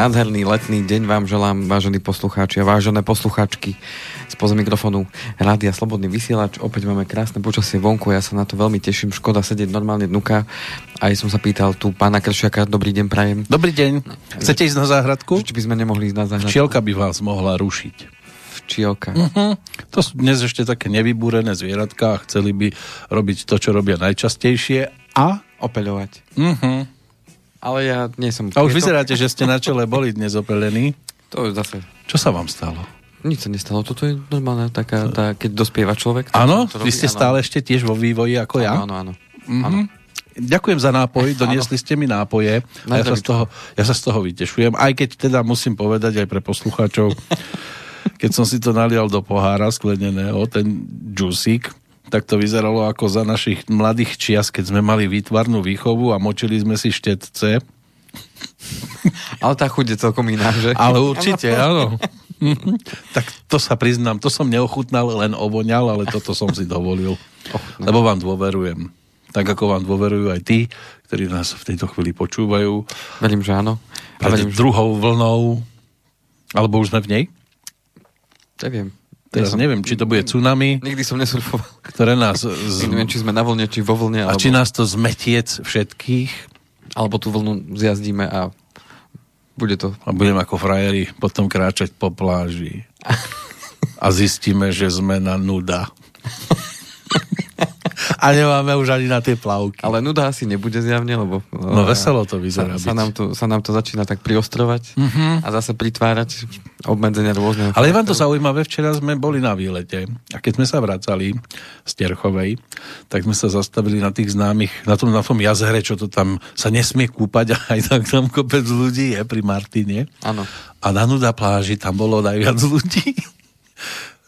nádherný letný deň vám želám, vážení poslucháči a vážené poslucháčky spoza mikrofónu Rádia Slobodný vysielač. Opäť máme krásne počasie vonku, ja sa na to veľmi teším. Škoda sedieť normálne dnuka. Aj som sa pýtal tu pána Kršiaka, dobrý deň prajem. Dobrý deň. Chcete ísť na záhradku? Či by sme nemohli ísť na záhradku? Včielka by vás mohla rušiť. Včielka. Uh-huh. To sú dnes ešte také nevybúrené zvieratka a chceli by robiť to, čo robia najčastejšie a... Opeľovať. Uh-huh. Ale ja nie som... A už vyzeráte, to... že ste na čele boli dnes opelení. To je zase... Čo sa vám stalo? Nič sa nestalo, toto je normálna taká, tá, keď dospieva človek. Áno? Vy ste áno. stále ešte tiež vo vývoji ako ja? Áno, áno. Mm-hmm. Ďakujem za nápoj, doniesli ste mi nápoje. A ja, sa z toho, ja sa z toho vytešujem, aj keď teda musím povedať aj pre poslucháčov, keď som si to nalial do pohára skleneného, ten džusík, tak to vyzeralo ako za našich mladých čias, keď sme mali výtvarnú výchovu a močili sme si štetce. Ale tá chuť je celkom iná, že? Ale určite, áno. tak to sa priznám, to som neochutnal, len ovoňal, ale toto som si dovolil. Lebo vám dôverujem. Tak ako vám dôverujú aj tí, ktorí nás v tejto chvíli počúvajú. Verím, že áno. Pred verím, druhou vlnou. Alebo už sme v nej? Neviem. Teraz ja neviem, či to bude tsunami. Nikdy som nesurfoval. Ktoré nás... Z... Neviem, či sme na vlne, či vo vlne. A alebo... či nás to zmetiec všetkých. Alebo tú vlnu zjazdíme a bude to. A budeme ako frajeri potom kráčať po pláži. A zistíme, že sme na nuda. A nemáme už ani na tie plavky. Ale nuda asi nebude zjavne, lebo... No veselo to vyzerá sa, sa, nám to, sa nám to začína tak priostrovať uh-huh. a zase pritvárať obmedzenia rôzne. Ale je vám to zaujímavé, včera sme boli na výlete a keď sme sa vracali z Terchovej, tak sme sa zastavili na tých známych, na tom, na tom jazere, čo to tam sa nesmie kúpať a aj tak tam kopec ľudí je pri Martine. Áno. A na nuda pláži tam bolo najviac ľudí.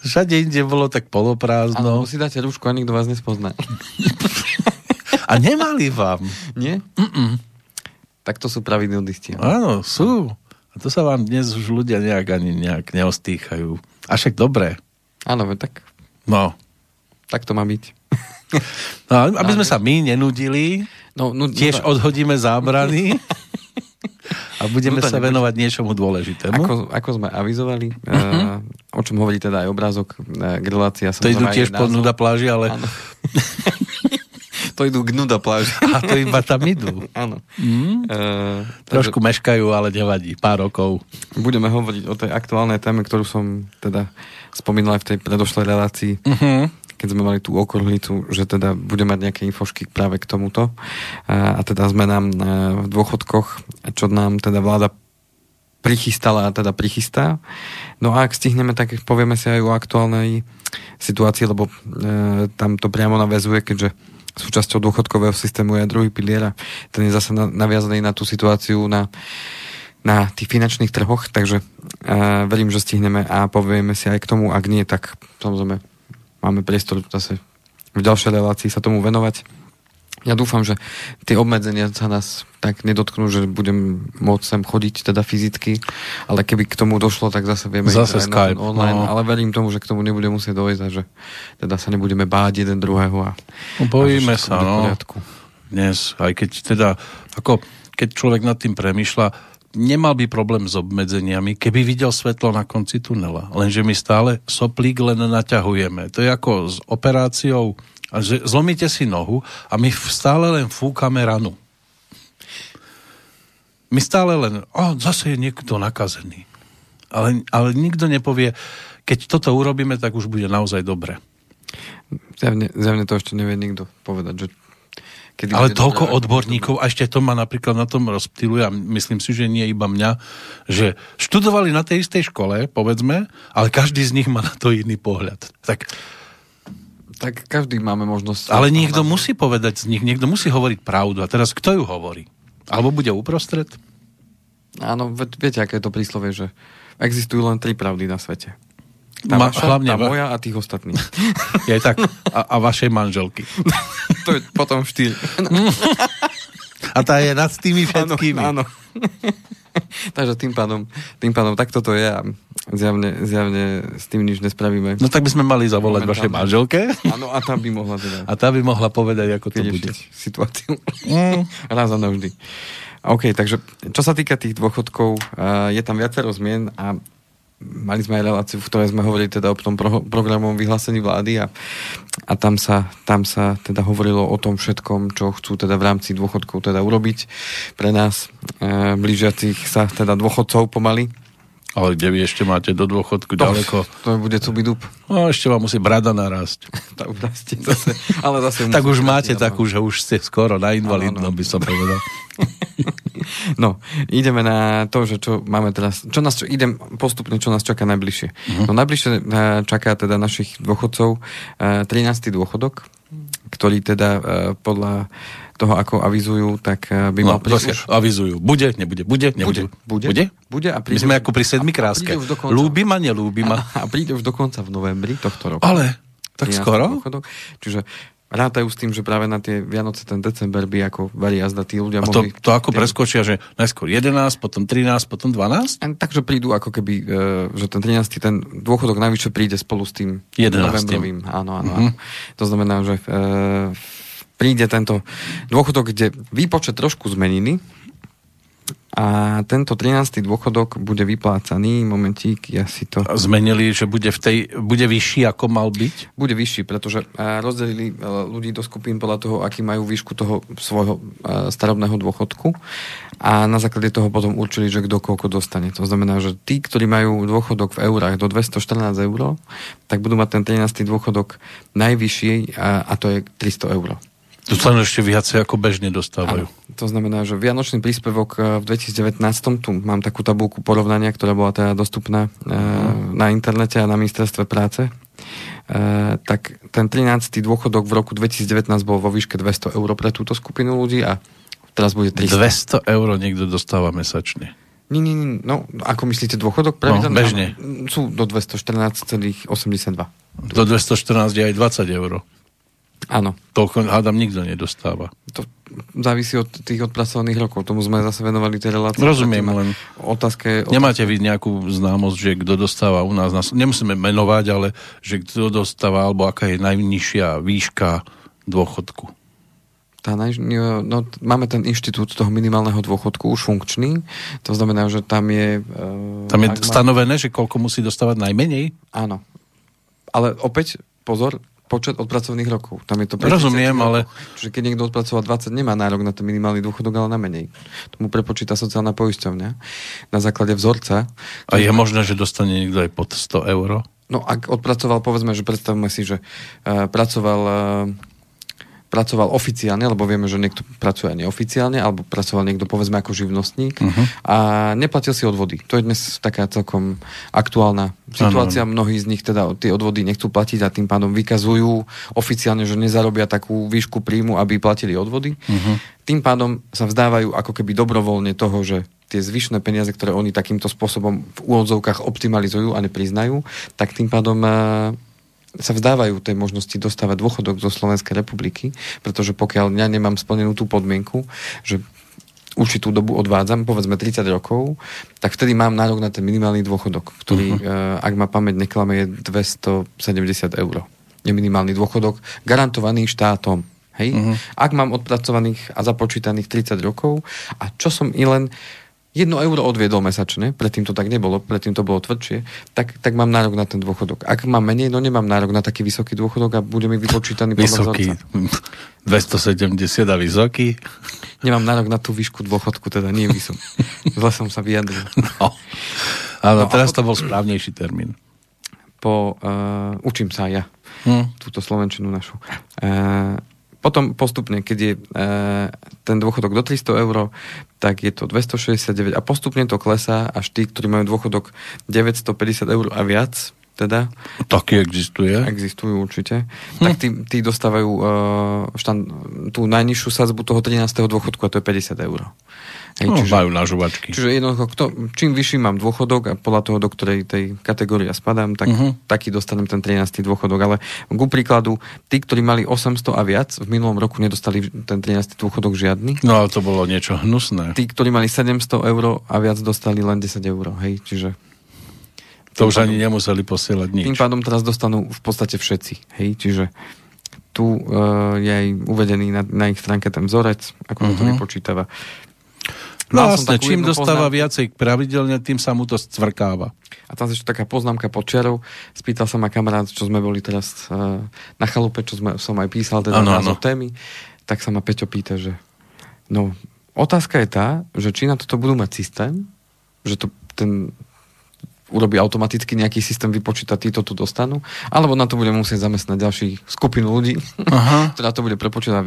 Všade inde bolo tak poloprázdno. Áno, si dáte rúšku a nikto vás nespozná. a nemali vám? Nie? Mm-mm. Tak to sú praví nudisti. Áno, sú. A to sa vám dnes už ľudia nejak ani nejak neostýchajú. A však dobré. Áno, tak... No. Tak to má byť. No, aby sme sa my nenudili, no, no, tiež no, odhodíme zábrany. A budeme no sa venovať niečomu dôležitému. Ako, ako sme avizovali, uh-huh. uh, o čom hovorí teda aj obrázok, uh, relácia. To idú tiež po nuda pláži, ale... to idú k nuda pláži. A to iba tam idú. Áno. Mm. Uh, Trošku takže... meškajú, ale nevadí. Pár rokov. Budeme hovoriť o tej aktuálnej téme, ktorú som teda spomínal aj v tej predošlej relácii. Uh-huh keď sme mali tú okruhlicu, že teda bude mať nejaké infošky práve k tomuto. A, teda sme nám e, v dôchodkoch, čo nám teda vláda prichystala a teda prichystá. No a ak stihneme, tak povieme si aj o aktuálnej situácii, lebo e, tam to priamo navezuje, keďže súčasťou dôchodkového systému je druhý pilier a ten je zase na, naviazaný na tú situáciu na, na tých finančných trhoch, takže e, verím, že stihneme a povieme si aj k tomu, ak nie, tak samozrejme máme priestor zase v ďalšej relácii sa tomu venovať. Ja dúfam, že tie obmedzenia sa nás tak nedotknú, že budem môcť sem chodiť teda fyzicky, ale keby k tomu došlo, tak zase vieme zase Skype, online, no. ale verím tomu, že k tomu nebude musieť dojsť a že teda sa nebudeme báť jeden druhého a, no, bojíme a sa, no. Dnes, aj keď teda, ako keď človek nad tým premyšľa, nemal by problém s obmedzeniami, keby videl svetlo na konci tunela. Lenže my stále soplík len naťahujeme. To je ako s operáciou, že zlomíte si nohu a my stále len fúkame ranu. My stále len, o, zase je niekto nakazený. Ale, ale nikto nepovie, keď toto urobíme, tak už bude naozaj dobre. Zjavne, zjavne to ešte nevie nikto povedať, že Kedy Ale toľko odborníkov, a ešte to ma napríklad na tom rozptýluje, a myslím si, že nie iba mňa, že študovali na tej istej škole, povedzme, ale každý z nich má na to iný pohľad. Tak tak každý máme možnosť. Ale niekto musí povedať z nich, niekto musí hovoriť pravdu. A teraz kto ju hovorí? Alebo bude uprostred? Áno, viete, aké je to príslovie, že existujú len tri pravdy na svete. Tá Ma, vaša, hlavne tá va... moja a tých ostatných. Je tak. A, a vašej manželky. to je potom štyri. a tá je nad tými všetkými. Áno, áno. Takže tým pádom, tým pádom takto to je. A, Zjavne, zjavne s tým nič nespravíme. No tak by sme mali zavolať vašej manželke. Áno, a tá by mohla teda... A tá by mohla povedať, ako to bude. situáciu. Mm. Raz a navždy. OK, takže čo sa týka tých dôchodkov, je tam viacero zmien a mali sme aj reláciu, v ktorej sme hovorili teda o tom pro, programovom vyhlásení vlády a, a tam, sa, tam sa teda hovorilo o tom všetkom, čo chcú teda v rámci dôchodkov teda urobiť pre nás, e, blížiacich sa teda dôchodcov pomaly. Ale kde vy ešte máte do dôchodku to, ďaleko? To bude cubidup. No, ešte vám musí brada narásť. zase, ale zase tak už máte takú, že už ste skoro na invalidnom, by som povedal. no, ideme na to, že čo máme teraz, čo nás, čo, idem postupne, čo nás čaká najbližšie. Uh-huh. No najbližšie uh, čaká teda našich dôchodcov uh, 13. dôchodok, ktorý teda uh, podľa toho, ako avizujú, tak by no, mal prísť... Avizujú. Bude, nebude, bude, nebude. Bude, bude? bude a príde, My sme ako pri sedmi kráske. Lúbi ma, nelúbi ma. A, a príde už dokonca v novembri tohto roku. Ale, tak skoro? Dôchodok. Čiže rátajú s tým, že práve na tie Vianoce ten december by ako varí jazda tí ľudia a to, mohli... to ako preskočia, že najskôr 11, potom 13, potom 12? A, takže prídu ako keby, e, že ten 13. ten dôchodok najvyššie príde spolu s tým 11. novembrovým. Áno, áno, mm-hmm. áno. To znamená, že e, príde tento dôchodok, kde výpočet trošku zmenili a tento 13. dôchodok bude vyplácaný, momentík, ja si to... Zmenili, že bude, v tej, bude vyšší, ako mal byť? Bude vyšší, pretože rozdelili e, ľudí do skupín podľa toho, aký majú výšku toho svojho e, starobného dôchodku a na základe toho potom určili, že kto koľko dostane. To znamená, že tí, ktorí majú dôchodok v eurách do 214 eur, tak budú mať ten 13. dôchodok najvyšší a, a to je 300 eur. Sa ešte viacej ako bežne dostávajú. Ano, to znamená, že Vianočný príspevok e, v 2019, tu mám takú tabulku porovnania, ktorá bola teda dostupná uh, na internete a na ministerstve práce, uh, tak ten 13. dôchodok v roku 2019 bol vo výške 200 eur pre túto skupinu ľudí a teraz bude 300. 200 eur niekto dostáva mesačne. Nie, nie, nie, no, ako myslíte dôchodok? No, bežne. Sú do 214,82. Do 214 je aj 20 eur. Áno. Toľko hádam nikto nedostáva. To závisí od tých odpracovaných rokov. Tomu sme zase venovali tie relácie. Rozumiem, len otázke, otázke... Nemáte vy nejakú známosť, že kto dostáva u nás, nemusíme menovať, ale že kto dostáva, alebo aká je najnižšia výška dôchodku? Tá naj... no, máme ten inštitút toho minimálneho dôchodku už funkčný. To znamená, že tam je... Uh, tam je stanovené, má... že koľko musí dostávať najmenej? Áno. Ale opäť, pozor, počet odpracovaných rokov. Tam je to Rozumiem, ale... Čiže keď niekto odpracoval 20, nemá nárok na ten minimálny dôchodok, ale na menej. Tomu prepočíta sociálna poisťovňa na základe vzorca. A je možné, že dostane niekto aj pod 100 eur? No ak odpracoval, povedzme, že predstavme si, že uh, pracoval uh, pracoval oficiálne, lebo vieme, že niekto pracuje aj neoficiálne, alebo pracoval niekto povedzme ako živnostník uh-huh. a neplatil si odvody. To je dnes taká celkom aktuálna situácia. Ano. Mnohí z nich teda tie odvody nechcú platiť a tým pádom vykazujú oficiálne, že nezarobia takú výšku príjmu, aby platili odvody. Uh-huh. Tým pádom sa vzdávajú ako keby dobrovoľne toho, že tie zvyšné peniaze, ktoré oni takýmto spôsobom v úvodzovkách optimalizujú a nepriznajú, tak tým pádom sa vzdávajú tej možnosti dostávať dôchodok zo Slovenskej republiky, pretože pokiaľ ja nemám splnenú tú podmienku, že určitú dobu odvádzam, povedzme 30 rokov, tak vtedy mám nárok na ten minimálny dôchodok, ktorý, uh-huh. ak ma pamäť neklame, je 270 eur. Je minimálny dôchodok, garantovaný štátom. Hej? Uh-huh. Ak mám odpracovaných a započítaných 30 rokov a čo som i len jedno euro odviedol mesačne, predtým to tak nebolo, predtým to bolo tvrdšie, tak, tak mám nárok na ten dôchodok. Ak mám menej, no nemám nárok na taký vysoký dôchodok a bude mi vypočítaný Vysoký, 270 a vysoký? Nemám nárok na tú výšku dôchodku, teda nie vysok. Zle som sa vyjadril. No. Áno, no, teraz to bol správnejší termín. Po, uh, učím sa ja, hm. túto slovenčinu našu. Uh, potom postupne, keď je e, ten dôchodok do 300 eur, tak je to 269 a postupne to klesá, až tí, ktorí majú dôchodok 950 eur a viac, teda. Taký existuje? Existujú určite. Hm. Tak tí, tí dostávajú uh, štan, tú najnižšiu sadzbu toho 13. dôchodku a to je 50 eur. Hej, no, čiže, majú na žuvačky. Čiže jednoducho, kto, čím vyšší mám dôchodok a podľa toho, do ktorej tej kategórie ja spadám, tak uh-huh. taký dostanem ten 13. dôchodok. Ale ku príkladu, tí, ktorí mali 800 a viac, v minulom roku nedostali ten 13. dôchodok žiadny. No ale to bolo niečo hnusné. Tí, ktorí mali 700 eur a viac, dostali len 10 eur. Hej, čiže To už ani nemuseli posielať nič. Tým pádom teraz dostanú v podstate všetci. Hej, čiže tu uh, je aj uvedený na, na ich stránke ten vzorec, ako uh-huh. to mhm. vypočítava. No jasne, čím dostáva poznám... viacej pravidelne, tým sa mu to stvrkáva. A tam ešte taká poznámka pod čiarou. Spýtal sa ma kamarát, čo sme boli teraz uh, na chalupe, čo sme, som aj písal teda ano, názov témy, tak sa ma Peťo pýta, že no, otázka je tá, že či na toto budú mať systém, že to ten urobí automaticky nejaký systém, vypočíta, títo tu dostanú, alebo na to bude musieť zamestnať ďalší skupinu ľudí, Aha. ktorá to bude prepočítať. A,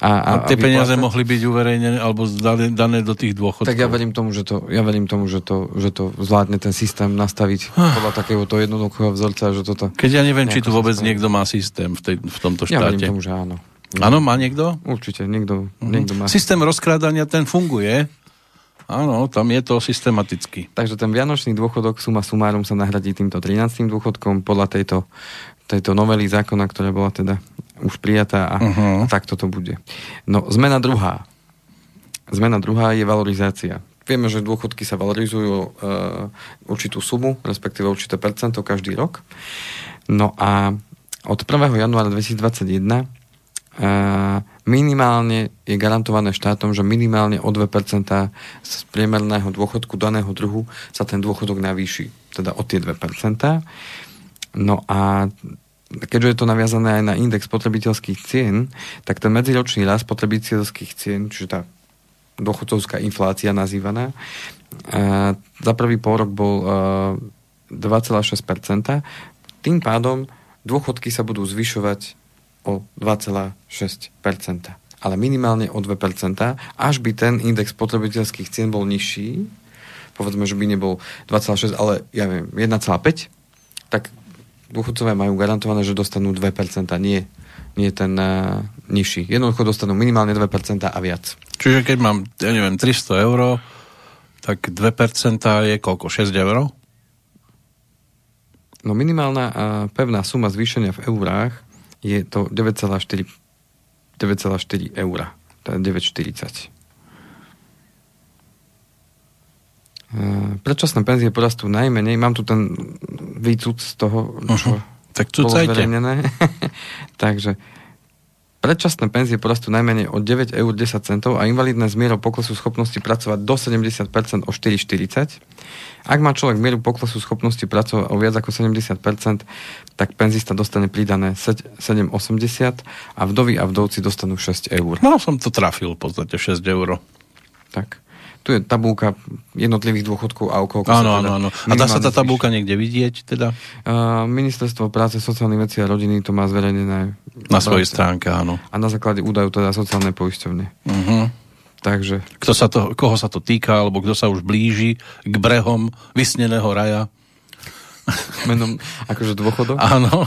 a, a tie a peniaze mohli byť uverejnené alebo dané, do tých dôchodkov. Tak ja verím tomu, že to, ja verím tomu, že to, že to zvládne ten systém nastaviť podľa takého to jednoduchého vzorca, že toto... Keď ja neviem, či tu vôbec systém. niekto má systém v, tej, v tomto štáte. Ja verím tomu, že áno. Áno, má niekto? Určite, niekto, uh-huh. niekto má. Systém rozkrádania, ten funguje. Áno, tam je to systematicky. Takže ten vianočný dôchodok suma sumárum sa nahradí týmto 13. dôchodkom podľa tejto, tejto novely zákona, ktorá bola teda už prijatá a, uh-huh. a takto to bude. No, zmena druhá. Zmena druhá je valorizácia. Vieme, že dôchodky sa valorizujú e, určitú sumu, respektíve určité percento každý rok. No a od 1. januára 2021 minimálne je garantované štátom, že minimálne o 2% z priemerného dôchodku daného druhu sa ten dôchodok navýši, teda o tie 2%. No a keďže je to naviazané aj na index spotrebiteľských cien, tak ten medziročný rast spotrebiteľských cien, čiže tá dôchodcovská inflácia nazývaná, za prvý pol rok bol 2,6%. Tým pádom dôchodky sa budú zvyšovať o 2,6%. Ale minimálne o 2%, až by ten index spotrebiteľských cien bol nižší, povedzme, že by nebol 2,6, ale ja viem, 1,5, tak dôchodcovia majú garantované, že dostanú 2%, nie, nie ten uh, nižší. Jednoducho dostanú minimálne 2% a viac. Čiže keď mám, ja neviem, 300 eur, tak 2% je koľko? 6 eur? No minimálna a pevná suma zvýšenia v eurách je to 9,4 9,4 eur. Je 9,40. Predčasné penzie porastú najmenej. Mám tu ten výcud z toho, čo uh-huh. tak bolo zverejnené. Takže predčasné penzie porastú najmenej o 9 eur 10 centov a invalidné z mierou poklesu schopnosti pracovať do 70% o 4,40 ak má človek mieru poklesu schopnosti pracovať o viac ako 70%, tak penzista dostane pridané 7,80 a vdovy a vdovci dostanú 6 eur. No som to trafil v podstate 6 eur. Tak. Tu je tabulka jednotlivých dôchodkov a okolo. Áno, áno, áno. A dá sa tá tabulka niekde vidieť teda? Uh, Ministerstvo práce, sociálnych vecí a rodiny to má zverejnené. Na svojej stránke, áno. A na základe údajov teda sociálnej poisťovne. Uh-huh. Takže... Kto sa to, koho sa to týka, alebo kto sa už blíži k brehom vysneného raja. Menom akože dôchodok? Áno.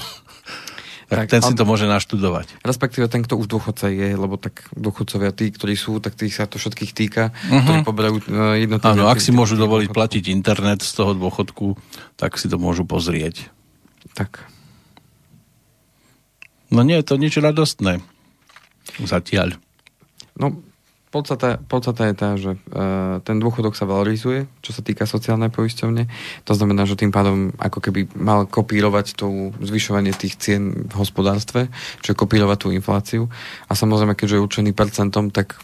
Tak, tak ten si to môže naštudovať. Respektíve ten, kto už dôchodca je, lebo tak dôchodcovia tí, ktorí sú, tak tých sa to všetkých týka, uh-huh. ktorí poberajú uh, jednotlivé... Áno, ak si môžu dovoliť dôchodku. platiť internet z toho dôchodku, tak si to môžu pozrieť. Tak. No nie je to nič radostné. Zatiaľ. No, Podstata, podstata je tá, že uh, ten dôchodok sa valorizuje, čo sa týka sociálnej poisťovne. To znamená, že tým pádom ako keby mal kopírovať to zvyšovanie tých cien v hospodárstve, čiže kopírovať tú infláciu. A samozrejme, keďže je určený percentom, tak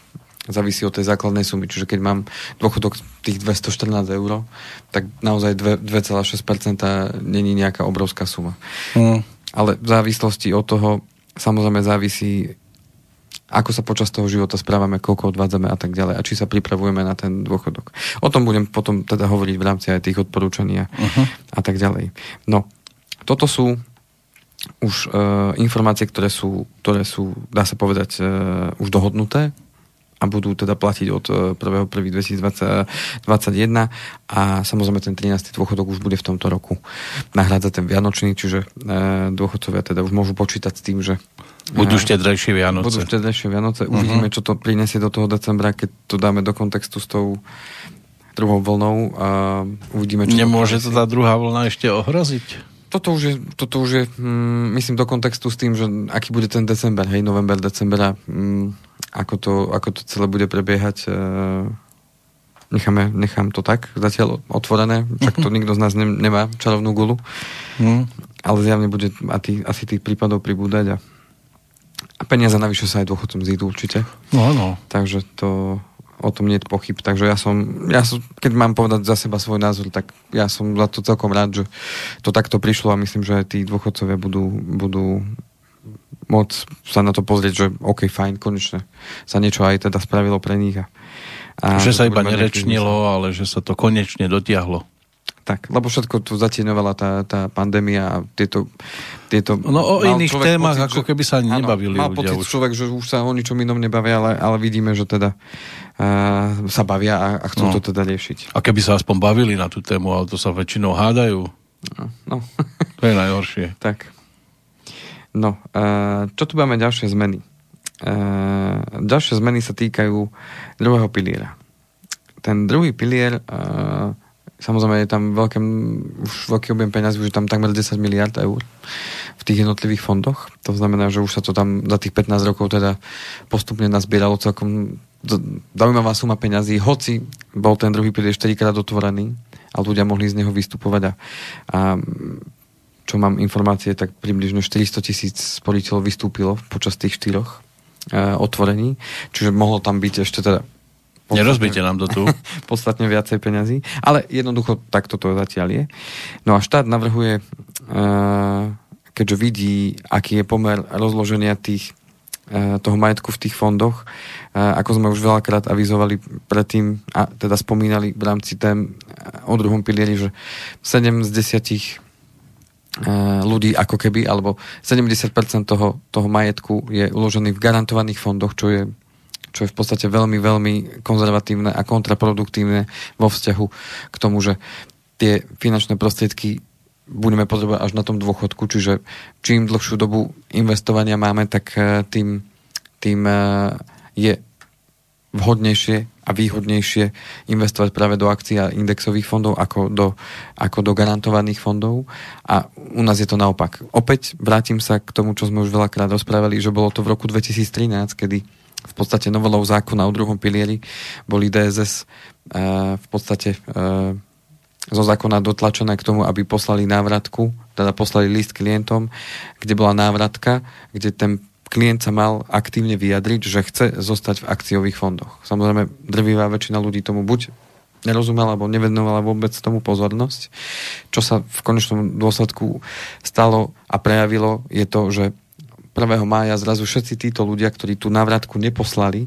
závisí od tej základnej sumy. Čiže keď mám dôchodok tých 214 eur, tak naozaj 2,6% není nejaká obrovská suma. Mm. Ale v závislosti od toho samozrejme závisí ako sa počas toho života správame, koľko odvádzame a tak ďalej a či sa pripravujeme na ten dôchodok. O tom budem potom teda hovoriť v rámci aj tých odporúčaní uh-huh. a tak ďalej. No, toto sú už uh, informácie, ktoré sú, ktoré sú, dá sa povedať, uh, už dohodnuté a budú teda platiť od 1.1.2021 a samozrejme ten 13. dôchodok už bude v tomto roku nahrádzať ten vianočný, čiže e, dôchodcovia teda už môžu počítať s tým, že budú štedrejšie Vianoce. Budú štedrejšie Vianoce. Uh-huh. Uvidíme, čo to prinesie do toho decembra, keď to dáme do kontextu s tou druhou vlnou a uvidíme, čo Nemôže to, to tá druhá vlna ešte ohroziť? Toto už je, toto už je hm, myslím, do kontextu s tým, že aký bude ten december, hej, november, decembra, hm, ako to, ako to celé bude prebiehať. E, necháme, nechám to tak zatiaľ otvorené, tak to nikto z nás nemá čarovnú gulu. Mm. Ale zjavne bude a tý, asi tých prípadov pribúdať a, a peniaze navyše sa aj dôchodcom zídu určite. No, no. Takže to o tom nie je pochyb. Takže ja som, ja som, keď mám povedať za seba svoj názor, tak ja som za to celkom rád, že to takto prišlo a myslím, že tí dôchodcovia budú, budú môcť sa na to pozrieť, že OK, fajn, konečne sa niečo aj teda spravilo pre nich. A, a že sa iba nerečnilo, ale že sa to konečne dotiahlo. Tak, lebo všetko tu zatieňovala tá, tá pandémia a tieto, tieto... No o iných témach, pocit, ako keby sa ani nebavili mal ľudia pocit už. človek, že už sa o ničom inom nebavia, ale, ale vidíme, že teda uh, sa bavia a, a chcú no. to teda riešiť. A keby sa aspoň bavili na tú tému, ale to sa väčšinou hádajú. No. no. to je najhoršie. Tak. No, uh, čo tu máme ďalšie zmeny? Uh, ďalšie zmeny sa týkajú druhého piliera. Ten druhý pilier uh, Samozrejme je tam veľké, už veľký objem peniazí, už je tam takmer 10 miliard eur v tých jednotlivých fondoch. To znamená, že už sa to tam za tých 15 rokov teda postupne nazbieralo celkom zaujímavá suma peňazí, hoci bol ten druhý pilier 4 krát otvorený a ľudia mohli z neho vystupovať a, a čo mám informácie, tak približne 400 tisíc sporiteľov vystúpilo počas tých štyroch e, otvorení, čiže mohlo tam byť ešte teda Nerozbite nám to tu. podstatne viacej peňazí. Ale jednoducho takto to zatiaľ je. No a štát navrhuje, eh, keďže vidí, aký je pomer rozloženia tých, eh, toho majetku v tých fondoch, eh, ako sme už veľakrát avizovali predtým, a teda spomínali v rámci tém o druhom pilieri, že 7 z 10 ľudí ako keby, alebo 70% toho, toho majetku je uložený v garantovaných fondoch, čo je čo je v podstate veľmi, veľmi konzervatívne a kontraproduktívne vo vzťahu k tomu, že tie finančné prostriedky budeme potrebovať až na tom dôchodku, čiže čím dlhšiu dobu investovania máme, tak eh, tým, tým eh, je vhodnejšie a výhodnejšie investovať práve do akcií a indexových fondov ako do, ako do garantovaných fondov. A u nás je to naopak. Opäť vrátim sa k tomu, čo sme už veľakrát rozprávali, že bolo to v roku 2013, kedy v podstate novelou zákona o druhom pilieri boli DSS uh, v podstate uh, zo zákona dotlačené k tomu, aby poslali návratku, teda poslali list klientom, kde bola návratka, kde ten klient sa mal aktívne vyjadriť, že chce zostať v akciových fondoch. Samozrejme, drvivá väčšina ľudí tomu buď nerozumela alebo nevenovala vôbec tomu pozornosť. Čo sa v konečnom dôsledku stalo a prejavilo, je to, že 1. mája zrazu všetci títo ľudia, ktorí tú návratku neposlali,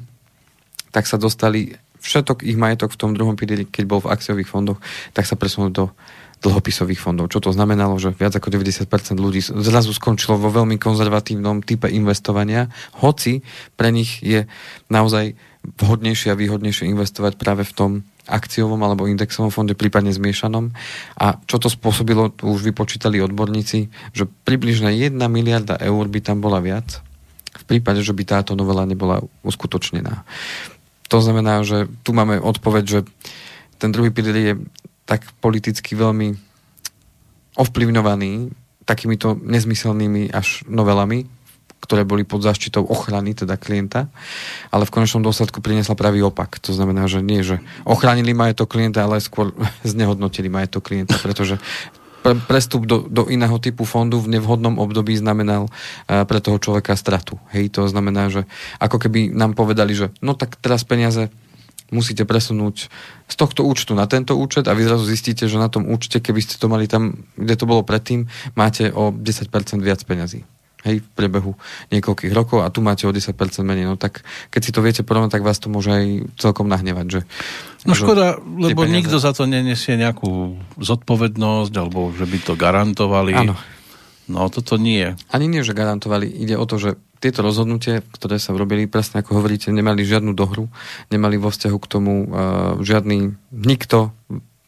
tak sa dostali všetok ich majetok v tom druhom pilieri, keď bol v akciových fondoch, tak sa presunul do dlhopisových fondov. Čo to znamenalo, že viac ako 90% ľudí zrazu skončilo vo veľmi konzervatívnom type investovania, hoci pre nich je naozaj vhodnejšie a výhodnejšie investovať práve v tom akciovom alebo indexovom fonde, prípadne zmiešanom. A čo to spôsobilo, tu už vypočítali odborníci, že približne 1 miliarda eur by tam bola viac v prípade, že by táto novela nebola uskutočnená. To znamená, že tu máme odpoveď, že ten druhý pilier je tak politicky veľmi ovplyvňovaný takýmito nezmyselnými až novelami, ktoré boli pod zaštitou ochrany teda klienta, ale v konečnom dôsledku priniesla pravý opak. To znamená, že nie, že ochránili majetok klienta, ale skôr znehodnotili majetok klienta, pretože pre, prestup do, do iného typu fondu v nevhodnom období znamenal uh, pre toho človeka stratu. Hej, to znamená, že ako keby nám povedali, že no tak teraz peniaze musíte presunúť z tohto účtu na tento účet a vy zrazu zistíte, že na tom účte, keby ste to mali tam, kde to bolo predtým, máte o 10% viac peňazí hej, v priebehu niekoľkých rokov a tu máte o 10% menej. No tak keď si to viete porovnať, tak vás to môže aj celkom nahnevať. Že, no škoda, lebo peniaze... nikto za to nenesie nejakú zodpovednosť alebo že by to garantovali. Áno. No toto nie. Ani nie, že garantovali. Ide o to, že tieto rozhodnutie, ktoré sa robili, presne ako hovoríte, nemali žiadnu dohru, nemali vo vzťahu k tomu uh, žiadny, nikto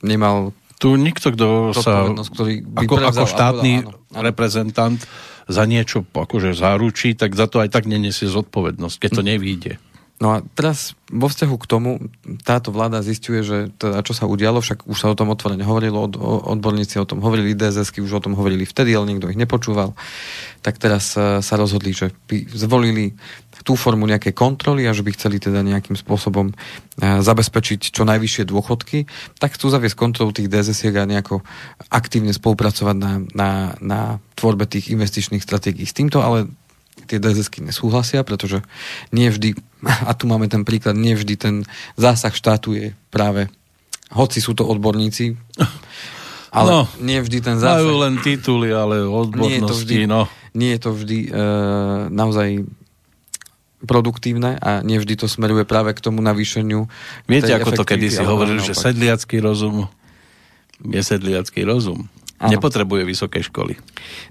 nemal tu nikto, kto sa ktorý by ako, ako štátny áno, áno. reprezentant za niečo akože zaručí, tak za to aj tak nenesie zodpovednosť, keď to hm. nevíde. No a teraz vo vzťahu k tomu táto vláda zistuje, že teda, čo sa udialo, však už sa o tom otvorene hovorilo, od, odborníci o tom hovorili, dss už o tom hovorili vtedy, ale nikto ich nepočúval. Tak teraz e, sa rozhodli, že by zvolili tú formu nejaké kontroly a že by chceli teda nejakým spôsobom e, zabezpečiť čo najvyššie dôchodky, tak chcú zaviesť kontrolu tých dss a nejako aktívne spolupracovať na, na, na tvorbe tých investičných stratégií. S týmto ale tie dss nesúhlasia, pretože nie vždy, a tu máme ten príklad, nie vždy ten zásah štátu je práve, hoci sú to odborníci, ale no, nie vždy ten zásah... Majú len tituly, ale odbornosti, nie je to vždy, no. Nie je to vždy e, naozaj produktívne a nevždy to smeruje práve k tomu navýšeniu. Viete, ako to kedy si hovoril, že sedliacký rozum je sedliacký rozum. Ano. Nepotrebuje vysoké školy.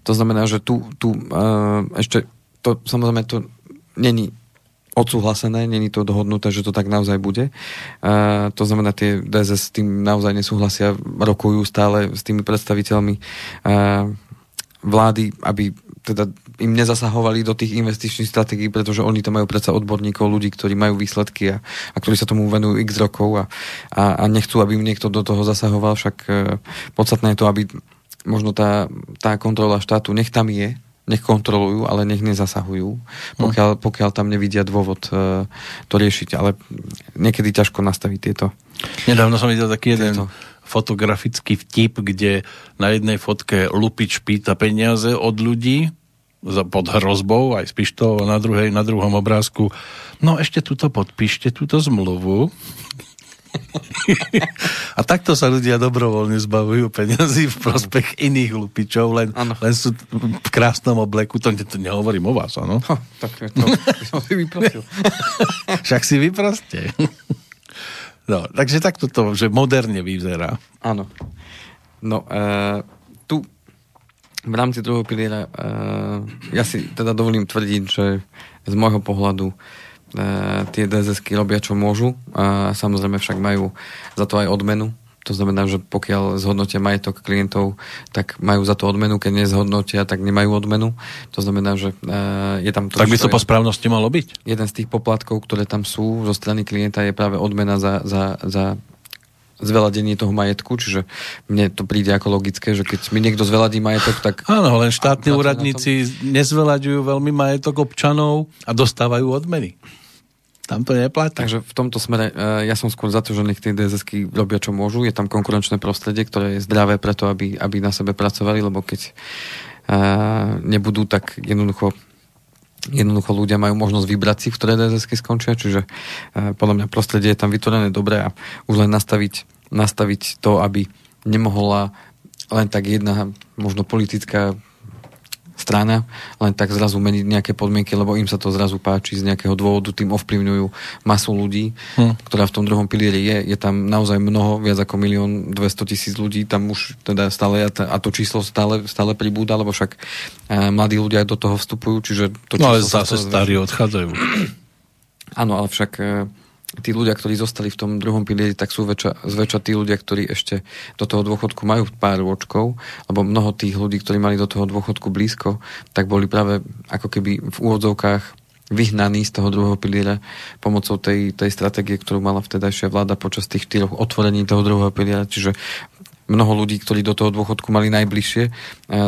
To znamená, že tu, tu uh, ešte to samozrejme to není odsúhlasené, není to dohodnuté, že to tak naozaj bude. Uh, to znamená, tie DSS s tým naozaj nesúhlasia, rokujú stále s tými predstaviteľmi uh, vlády, aby teda im nezasahovali do tých investičných stratégií, pretože oni to majú predsa odborníkov, ľudí, ktorí majú výsledky a, a ktorí sa tomu venujú x rokov a, a, a nechcú, aby im niekto do toho zasahoval, však uh, podstatné je to, aby možno tá, tá kontrola štátu nech tam je, nech kontrolujú, ale nech nezasahujú, pokiaľ, pokiaľ tam nevidia dôvod uh, to riešiť. Ale niekedy ťažko nastaviť tieto. Nedávno som videl taký jeden tieto. Fotografický vtip, kde na jednej fotke Lupič pýta peniaze od ľudí pod hrozbou, aj s pištou, na, druhej, na druhom obrázku no ešte túto podpíšte, túto zmluvu A takto sa ľudia dobrovoľne zbavujú peniazy v prospech iných lupičov, len, len sú v krásnom obleku. To, to nehovorím o vás, áno? tak to som si vyprosil. Však si vyproste. No, takže takto to, že moderne vyzerá. Áno. No, uh, tu v rámci druhého piliera uh, ja si teda dovolím tvrdiť, že z môjho pohľadu E, tie dss robia čo môžu a samozrejme však majú za to aj odmenu. To znamená, že pokiaľ zhodnotia majetok klientov, tak majú za to odmenu, keď nezhodnotia, tak nemajú odmenu. To znamená, že uh, je tam to... Tak by to po správnosti malo byť? Jeden z tých poplatkov, ktoré tam sú zo strany klienta, je práve odmena za, za, za zveladenie toho majetku, čiže mne to príde ako logické, že keď mi niekto zveladí majetok, tak... Áno, len štátni úradníci nezvelaďujú veľmi majetok občanov a dostávajú odmeny. Tam to neplatí. Takže v tomto smere uh, ja som skôr za to, že nech tie dss robia čo môžu. Je tam konkurenčné prostredie, ktoré je zdravé preto, aby, aby na sebe pracovali, lebo keď uh, nebudú, tak jednoducho jednoducho ľudia majú možnosť vybrať si, v ktoré dss skončia, čiže uh, podľa mňa prostredie je tam vytvorené dobre a už len nastaviť, nastaviť to, aby nemohla len tak jedna možno politická strana len tak zrazu meniť nejaké podmienky, lebo im sa to zrazu páči z nejakého dôvodu, tým ovplyvňujú masu ľudí, hm. ktorá v tom druhom pilieri je. Je tam naozaj mnoho, viac ako milión 200 tisíc ľudí, tam už teda stále, a to číslo stále, stále pribúda, lebo však uh, mladí ľudia do toho vstupujú, čiže to. No ale zase starí odchádzajú. Áno, ale však uh, tí ľudia, ktorí zostali v tom druhom pilieri, tak sú väčša, zväčša tí ľudia, ktorí ešte do toho dôchodku majú pár ročkov, lebo mnoho tých ľudí, ktorí mali do toho dôchodku blízko, tak boli práve ako keby v úvodzovkách vyhnaní z toho druhého piliera pomocou tej, tej stratégie, ktorú mala vtedajšia vláda počas tých štyroch otvorení toho druhého piliera. Čiže mnoho ľudí, ktorí do toho dôchodku mali najbližšie,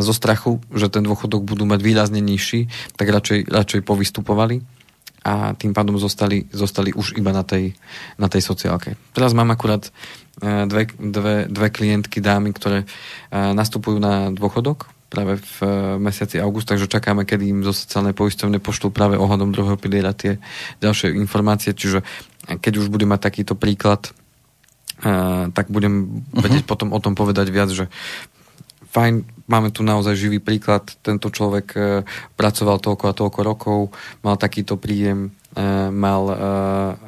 zo strachu, že ten dôchodok budú mať výrazne nižší, tak radšej, radšej povystupovali a tým pádom zostali, zostali už iba na tej, na tej sociálke. Teraz mám akurát e, dve, dve, dve klientky dámy, ktoré e, nastupujú na dôchodok práve v e, mesiaci august, takže čakáme, kedy im zo sociálnej poisťovne pošlú práve ohľadom druhého piliera tie ďalšie informácie, čiže keď už budem mať takýto príklad, tak budem vedieť uh-huh. potom o tom povedať viac, že fajn, máme tu naozaj živý príklad, tento človek e, pracoval toľko a toľko rokov, mal takýto príjem, e, mal, e,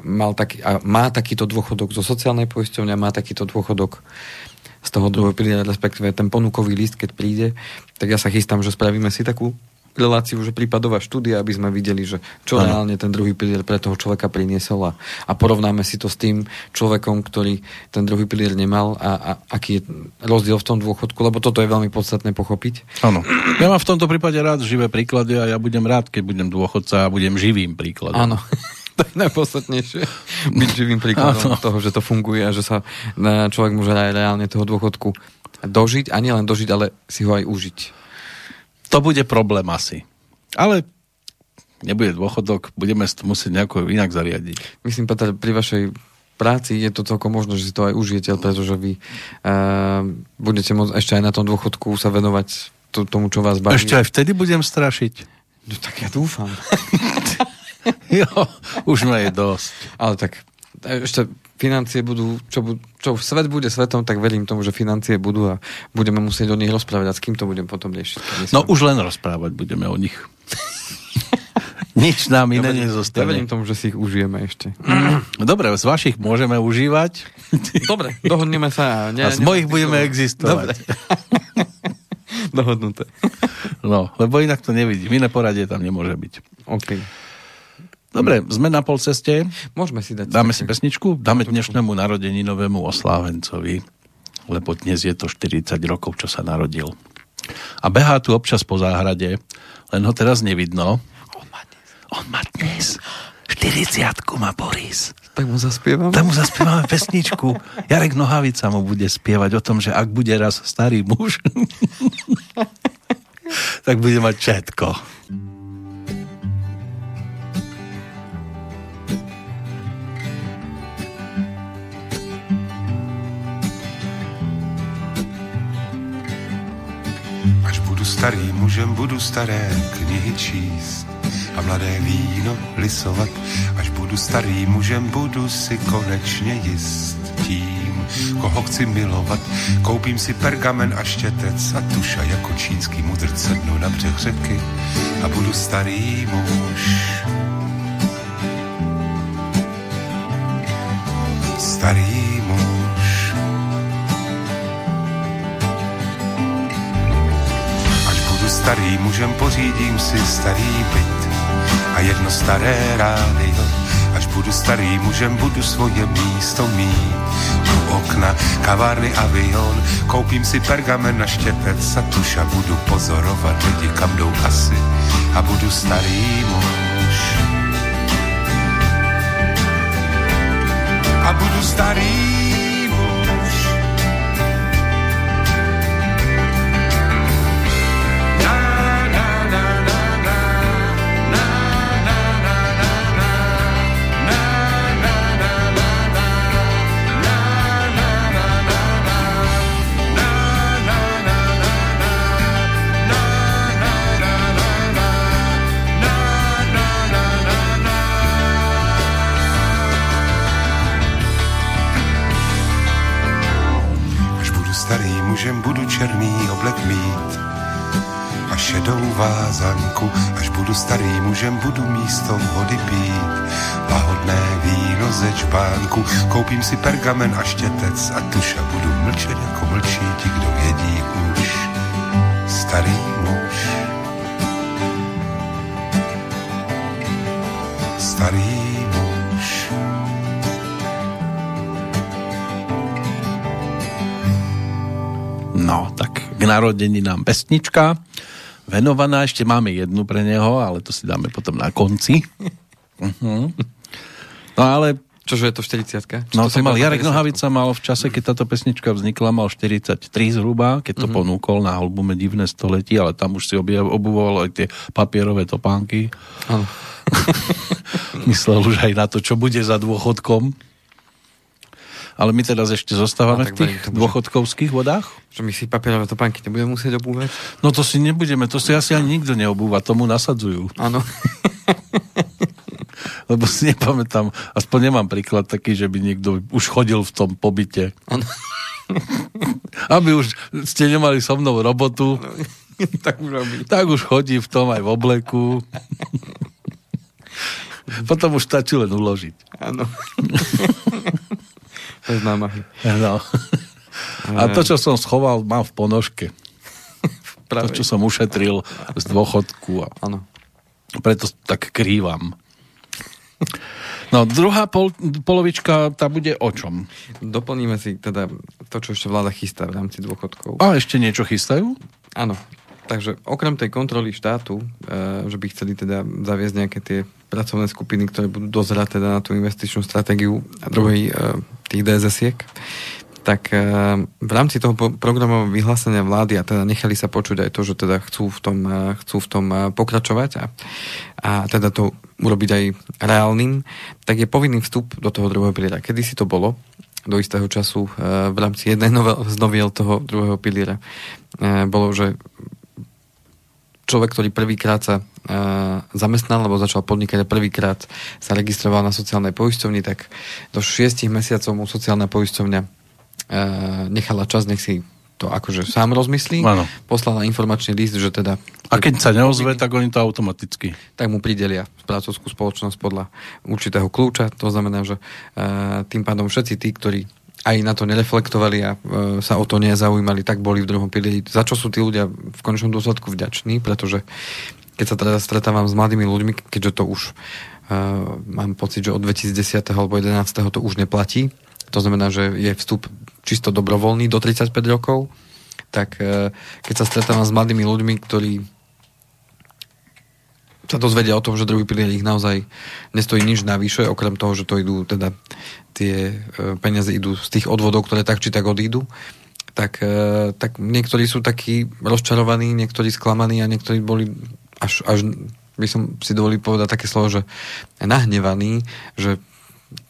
mal taký, a má takýto dôchodok zo sociálnej poisťovne, má takýto dôchodok z toho druhého piliera, respektíve ten ponukový list, keď príde, tak ja sa chystám, že spravíme si takú reláciu, že prípadová štúdia, aby sme videli, že čo ano. reálne ten druhý pilier pre toho človeka priniesol a, a porovnáme si to s tým človekom, ktorý ten druhý pilier nemal a, a aký je rozdiel v tom dôchodku, lebo toto je veľmi podstatné pochopiť. Áno. Ja mám v tomto prípade rád živé príklady a ja budem rád, keď budem dôchodca a budem živým príkladom. Áno. to je najpodstatnejšie. Byť živým príkladom toho, že to funguje a že sa človek môže aj reálne toho dôchodku dožiť a nielen dožiť, ale si ho aj užiť. To bude problém asi. Ale nebude dôchodok, budeme to musieť nejako inak zariadiť. Myslím, Peter, pri vašej práci je to celkom možno, že si to aj užijete, pretože vy uh, budete môcť ešte aj na tom dôchodku sa venovať to, tomu, čo vás baví. Ešte aj vtedy budem strašiť. No tak ja dúfam. jo, už ma je dosť. Ale tak ešte financie budú, čo, čo svet bude svetom, tak verím tomu, že financie budú a budeme musieť o nich rozprávať a s kým to budem potom riešiť. No už len rozprávať budeme o nich. Nič nám iné ja nezostane. Ja verím tomu, že si ich užijeme ešte. Dobre, z vašich môžeme užívať. Dobre, dohodneme sa. Ne, a z mojich budeme existovať. Dobre. Dohodnuté. No, lebo inak to nevidím. Iné poradie tam nemôže byť. OK. Dobre, sme na pol ceste. Môžeme si dať. Dáme si pesničku? Dáme dnešnému narodeninovému oslávencovi, lebo dnes je to 40 rokov, čo sa narodil. A behá tu občas po záhrade, len ho teraz nevidno, on má dnes 40 má Boris. Tak mu zaspievame? Tak mu zaspievame pesničku. Jarek Nohavica mu bude spievať o tom, že ak bude raz starý muž, tak bude mať všetko. Až budu starý mužem, budu staré knihy číst a mladé víno lisovat. Až budu starý mužem, budu si konečně jist tím, koho chci milovat. Koupím si pergamen a štětec a tuša jako čínský mudrc sednu na břeh řeky a budu starý muž. Starý muž. Až budu starý mužem, pořídím si starý byt a jedno staré rádio. Až budu starý mužem, budu svoje místo mít. U okna, kavárny, avion, koupím si pergamen na štěpec a tuša budu pozorovat lidi, kam jdou asi a budu starý muž. A budu starý mužem budu černý oblek mít a šedou vázanku, až budu starý mužem, budu místo vody pít. Lahodné víno ze čbánku, koupím si pergamen a štětec a tuša budu mlčet jako mlčí ti, kdo vědí už. Starý muž. Starý tak k narodení nám pesnička venovaná, ešte máme jednu pre neho, ale to si dáme potom na konci. Uh-huh. No ale Čože je to 40 No to, to mal Jarek Nohavica mal v čase, keď táto pesnička vznikla, mal 43 zhruba, keď to uh-huh. ponúkol na albume Divné století, ale tam už si obuvoval aj tie papierové topánky. Myslel už aj na to, čo bude za dôchodkom ale my teraz ešte zostávame no, v tých tomu, dôchodkovských vodách? Že my si papierové topánky nebudeme musieť obúvať? No to si nebudeme, to si asi ani nikto neobúva, tomu nasadzujú. Áno. Lebo si nepamätám, aspoň nemám príklad taký, že by niekto už chodil v tom pobyte. Ano. Aby už ste nemali so mnou robotu. No, tak už robí. Tak už chodí v tom aj v obleku. Potom už stačí len uložiť. Áno. Bez námahy. No. A to, čo som schoval, mám v ponožke. To, čo som ušetril z dôchodku. Áno. Preto tak krývam. No, druhá pol, polovička, tá bude o čom? Doplníme si teda to, čo ešte vláda chystá v rámci dôchodkov. A ešte niečo chystajú? Áno. Takže okrem tej kontroly štátu, e, že by chceli teda zaviesť nejaké tie pracovné skupiny, ktoré budú dozerať teda na tú investičnú stratégiu a druhej e, tých DSS-iek, tak e, v rámci toho programového vyhlásenia vlády a teda nechali sa počuť aj to, že teda chcú v tom, chcú v tom pokračovať a, a teda to urobiť aj reálnym, tak je povinný vstup do toho druhého piliera. Kedy si to bolo? do istého času v rámci jednej novel, z noviel toho druhého piliera bolo, že človek, ktorý prvýkrát sa uh, zamestnal, alebo začal podnikať a prvýkrát sa registroval na sociálnej poisťovni, tak do 6 mesiacov mu sociálna poisťovňa uh, nechala čas, nech si to akože sám rozmyslí. Ano. Poslala informačný list, že teda... A keď sa neozve, tak oni to automaticky. Tak mu pridelia pracovskú spoločnosť podľa určitého kľúča. To znamená, že uh, tým pádom všetci tí, ktorí aj na to nereflektovali a e, sa o to nezaujímali, tak boli v druhom pilieri. Za čo sú tí ľudia v končnom dôsledku vďační, pretože keď sa teda stretávam s mladými ľuďmi, keďže to už e, mám pocit, že od 2010. alebo 11. to už neplatí, to znamená, že je vstup čisto dobrovoľný do 35 rokov, tak e, keď sa stretávam s mladými ľuďmi, ktorí sa dozvedia o tom, že druhý pilier ich naozaj nestojí nič navyše, okrem toho, že to idú teda tie e, peniaze idú z tých odvodov, ktoré tak či tak odídu, tak, e, tak niektorí sú takí rozčarovaní, niektorí sklamaní a niektorí boli až, až by som si dovolil povedať také slovo, že nahnevaní, že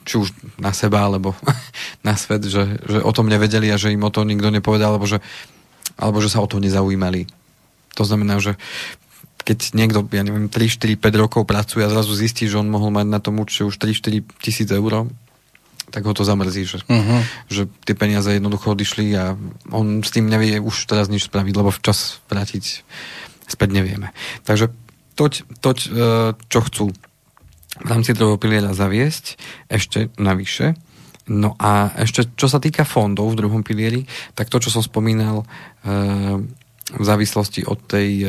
či už na seba, alebo na svet, že, že o tom nevedeli a že im o to nikto nepovedal, alebo že, alebo že sa o to nezaujímali. To znamená, že keď niekto, ja neviem, 3, 4, 5 rokov pracuje a zrazu zistí, že on mohol mať na tom určite už 3-4 tisíc eur, tak ho to zamrzí, že, uh-huh. že tie peniaze jednoducho odišli a on s tým nevie už teraz nič spraviť, lebo včas vrátiť späť nevieme. Takže toť, toť e, čo chcú v rámci druhého piliera zaviesť, ešte navyše. No a ešte, čo sa týka fondov v druhom pilieri, tak to, čo som spomínal e, v závislosti od tej e,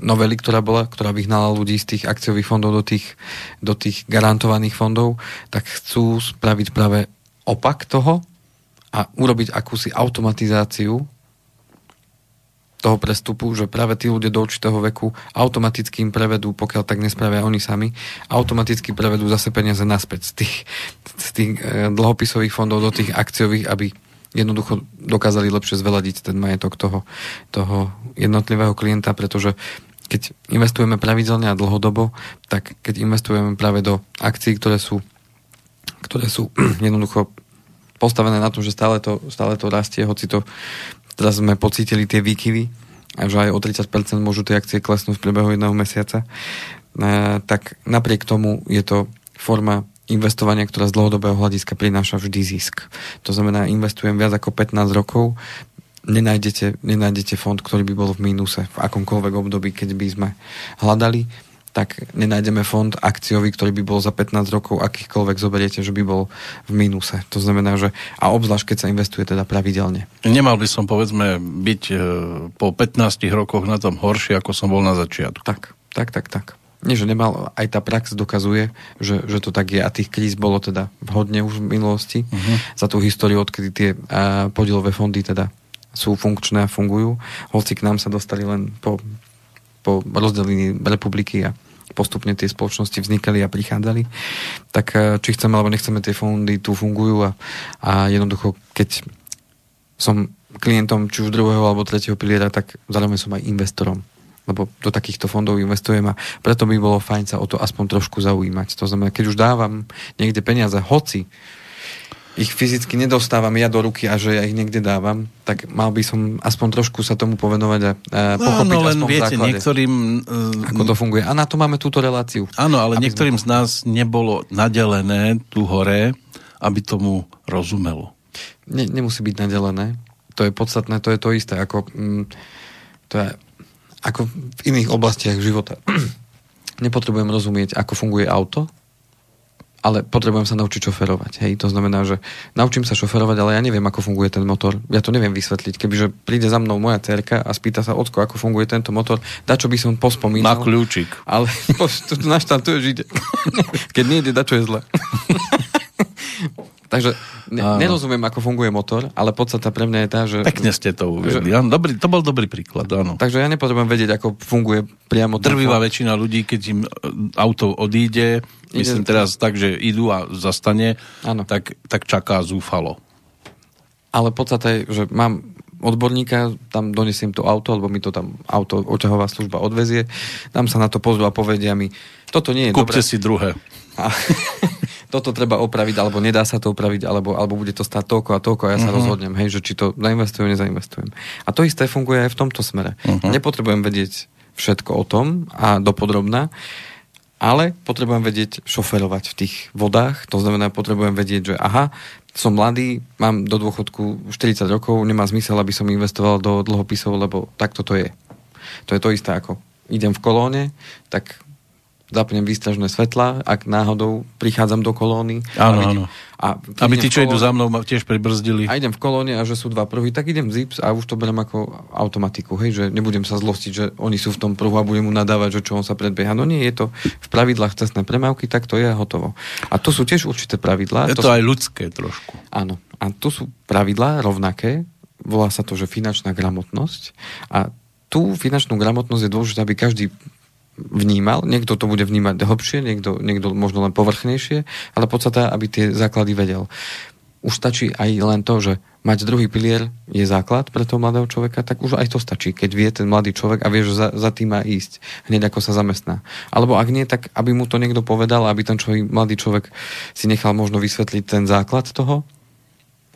novely, ktorá bola, ktorá vyhnala ľudí z tých akciových fondov do tých, do tých garantovaných fondov, tak chcú spraviť práve opak toho a urobiť akúsi automatizáciu toho prestupu, že práve tí ľudia do určitého veku automaticky im prevedú, pokiaľ tak nespravia oni sami, automaticky prevedú zase peniaze naspäť z tých, z tých eh, dlhopisových fondov do tých akciových, aby jednoducho dokázali lepšie zveladiť ten majetok toho, toho jednotlivého klienta, pretože keď investujeme pravidelne a dlhodobo, tak keď investujeme práve do akcií, ktoré sú, ktoré sú jednoducho postavené na tom, že stále to, stále to rastie, hoci to teraz sme pocítili tie výkyvy, a že aj o 30% môžu tie akcie klesnúť v priebehu jedného mesiaca, e, tak napriek tomu je to forma investovania, ktorá z dlhodobého hľadiska prináša vždy zisk. To znamená, investujem viac ako 15 rokov, nenájdete, nenájdete fond, ktorý by bol v mínuse v akomkoľvek období, keď by sme hľadali, tak nenájdeme fond akciový, ktorý by bol za 15 rokov, akýchkoľvek zoberiete, že by bol v mínuse. To znamená, že a obzvlášť, keď sa investuje teda pravidelne. Nemal by som, povedzme, byť e, po 15 rokoch na tom horšie, ako som bol na začiatku. Tak, tak, tak, tak nie, že nemal, aj tá prax dokazuje, že, že to tak je a tých kríz bolo teda vhodne už v minulosti uh-huh. za tú históriu, odkedy tie a, podielové fondy teda sú funkčné a fungujú. Hoci k nám sa dostali len po, po rozdelení republiky a postupne tie spoločnosti vznikali a prichádzali, tak či chceme alebo nechceme, tie fondy tu fungujú a, a jednoducho, keď som klientom či už druhého alebo tretieho piliera, tak zároveň som aj investorom lebo do takýchto fondov investujem a preto by bolo fajn sa o to aspoň trošku zaujímať. To znamená, keď už dávam niekde peniaze, hoci ich fyzicky nedostávam ja do ruky a že ja ich niekde dávam, tak mal by som aspoň trošku sa tomu povenovať a, no, pochopiť no, len aspoň viete, základe, niektorým... Uh, ako to funguje. A na to máme túto reláciu. Áno, ale niektorým z nás nebolo nadelené tu hore, aby tomu rozumelo. Ne, nemusí byť nadelené. To je podstatné, to je to isté. Ako, mm, to je ako v iných oblastiach života. Nepotrebujem rozumieť, ako funguje auto, ale potrebujem sa naučiť šoferovať. Hej, to znamená, že naučím sa šoferovať, ale ja neviem, ako funguje ten motor. Ja to neviem vysvetliť. Kebyže príde za mnou moja cerka a spýta sa, Ocko, ako funguje tento motor, da čo by som pospomínal. Na kľúčik. Ale to naštartuješ ide. Keď nejde, da čo je zle. Takže ne, nerozumiem, ako funguje motor, ale podstata pre mňa je tá, že... Pekne ste to uvedli. Že, dobrý, to bol dobrý príklad, áno. Takže ja nepotrebujem vedieť, ako funguje priamo... Drvivá väčšina ľudí, keď im e, auto odíde, Ide... myslím teraz tak, že idú a zastane, tak, tak čaká zúfalo. Ale podstata je, že mám odborníka, tam donesiem to auto, alebo mi to tam auto, oťahová služba odvezie, dám sa na to pozrú a povedia mi, toto nie je Kúpte dobré. si druhé. A, toto treba opraviť, alebo nedá sa to opraviť, alebo, alebo bude to stáť toľko a toľko a ja sa uh-huh. rozhodnem, hej, že či to zainvestujem, nezainvestujem. A to isté funguje aj v tomto smere. Uh-huh. Nepotrebujem vedieť všetko o tom a dopodrobná, ale potrebujem vedieť šoferovať v tých vodách, to znamená, potrebujem vedieť, že aha, som mladý, mám do dôchodku 40 rokov, nemá zmysel, aby som investoval do dlhopisov, lebo takto to je. To je to isté ako idem v kolóne, tak zapnem výstražné svetla, ak náhodou prichádzam do kolóny. Áno, áno. A Aby tí, čo idú za mnou, tiež prebrzdili. A idem v kolóne a že sú dva pruhy, tak idem zips a už to berem ako automatiku, hej, že nebudem sa zlostiť, že oni sú v tom pruhu a budem mu nadávať, že čo on sa predbieha. No nie, je to v pravidlách cestnej premávky, tak to je a hotovo. A to sú tiež určité pravidlá. Je to, to sú... aj ľudské trošku. Áno. A tu sú pravidlá rovnaké, volá sa to, že finančná gramotnosť a tú finančnú gramotnosť je dôležité, aby každý vnímal. Niekto to bude vnímať hlbšie, niekto, niekto možno len povrchnejšie, ale podstata, aby tie základy vedel. Už stačí aj len to, že mať druhý pilier je základ pre toho mladého človeka, tak už aj to stačí, keď vie ten mladý človek a vie, že za, za tým má ísť, hneď ako sa zamestná. Alebo ak nie, tak aby mu to niekto povedal, aby ten človek, mladý človek si nechal možno vysvetliť ten základ toho,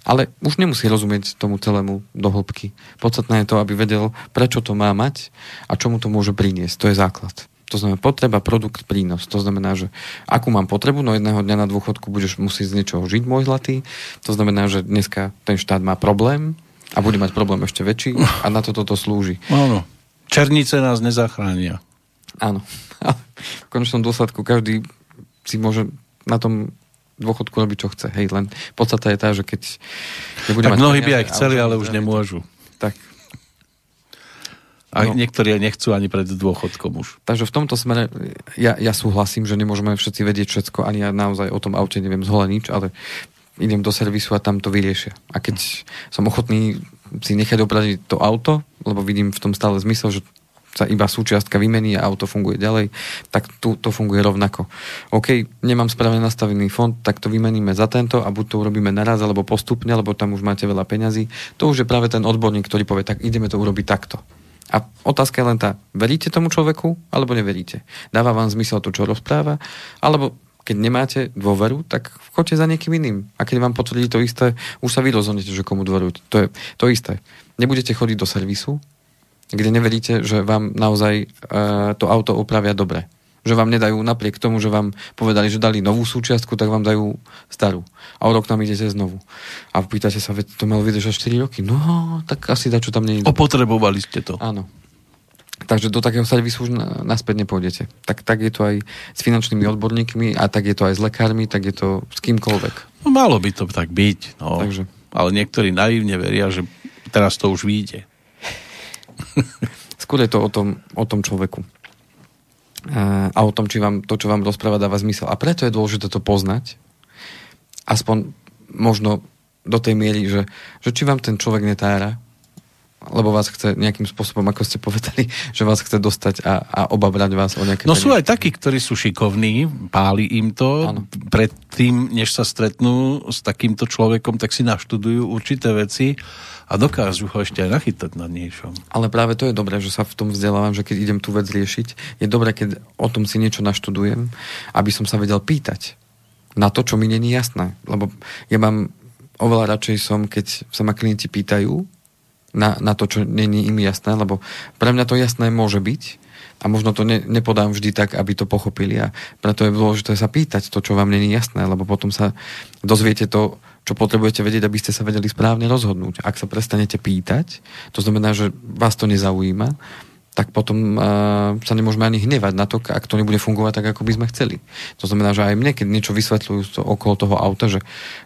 ale už nemusí rozumieť tomu celému do hĺbky. Podstatné je to, aby vedel, prečo to má mať a čo mu to môže priniesť. To je základ. To znamená potreba, produkt, prínos. To znamená, že akú mám potrebu, no jedného dňa na dôchodku budeš musieť z niečoho žiť, môj zlatý. To znamená, že dneska ten štát má problém a bude mať problém ešte väčší a na to toto slúži. Áno. Černice nás nezachránia. Áno. v konečnom dôsledku každý si môže na tom dôchodku robiť, čo chce. Hej, len podstata je tá, že keď nebude tak mať mnohí by aj chceli, ale už nemôžu. Tak, a no. niektorí nechcú ani pred dôchodkom už. Takže v tomto smere ja, ja súhlasím, že nemôžeme všetci vedieť všetko, ani ja naozaj o tom aute neviem zhole nič, ale idem do servisu a tam to vyriešia. A keď som ochotný si nechať opraviť to auto, lebo vidím v tom stále zmysel, že sa iba súčiastka vymení a auto funguje ďalej, tak tu to funguje rovnako. OK, nemám správne nastavený fond, tak to vymeníme za tento a buď to urobíme naraz, alebo postupne, lebo tam už máte veľa peňazí. To už je práve ten odborník, ktorý povie, tak ideme to urobiť takto. A otázka je len tá, veríte tomu človeku, alebo neveríte? Dáva vám zmysel to, čo rozpráva, alebo keď nemáte dôveru, tak choďte za niekým iným. A keď vám potvrdí to isté, už sa vy rozhodnete, že komu dôverujete. To je to isté. Nebudete chodiť do servisu, kde neveríte, že vám naozaj e, to auto opravia dobre že vám nedajú napriek tomu, že vám povedali, že dali novú súčiastku, tak vám dajú starú. A o rok tam idete znovu. A pýtate sa, veď to malo vydržať 4 roky. No, tak asi čo tam nie je. Opotrebovali ste to. Áno. Takže do takého servisu už naspäť nepôjdete. Tak, tak je to aj s finančnými odborníkmi a tak je to aj s lekármi, tak je to s kýmkoľvek. No malo by to tak byť. No. Takže. Ale niektorí naivne veria, že teraz to už vyjde. Skôr je to o tom, o tom človeku a o tom, či vám to, čo vám rozpráva, dáva zmysel. A preto je dôležité to poznať, aspoň možno do tej miery, že, že či vám ten človek netára, lebo vás chce nejakým spôsobom, ako ste povedali, že vás chce dostať a, a obabrať vás o nejaké... No sú aj takí, ktorí sú šikovní, páli im to, ano. predtým, než sa stretnú s takýmto človekom, tak si naštudujú určité veci a dokážu ho ešte aj nachytať na niečom. Ale práve to je dobré, že sa v tom vzdelávam, že keď idem tú vec riešiť, je dobré, keď o tom si niečo naštudujem, aby som sa vedel pýtať na to, čo mi není jasné. Lebo ja mám oveľa radšej som, keď sa ma klienti pýtajú na, na to, čo není im jasné, lebo pre mňa to jasné môže byť, a možno to ne, nepodám vždy tak, aby to pochopili a preto je dôležité sa pýtať to, čo vám není jasné, lebo potom sa dozviete to, čo potrebujete vedieť, aby ste sa vedeli správne rozhodnúť. Ak sa prestanete pýtať, to znamená, že vás to nezaujíma, tak potom uh, sa nemôžeme ani hnevať na to, ak to nebude fungovať tak, ako by sme chceli. To znamená, že aj mne, keď niečo vysvetľujú to okolo toho auta, že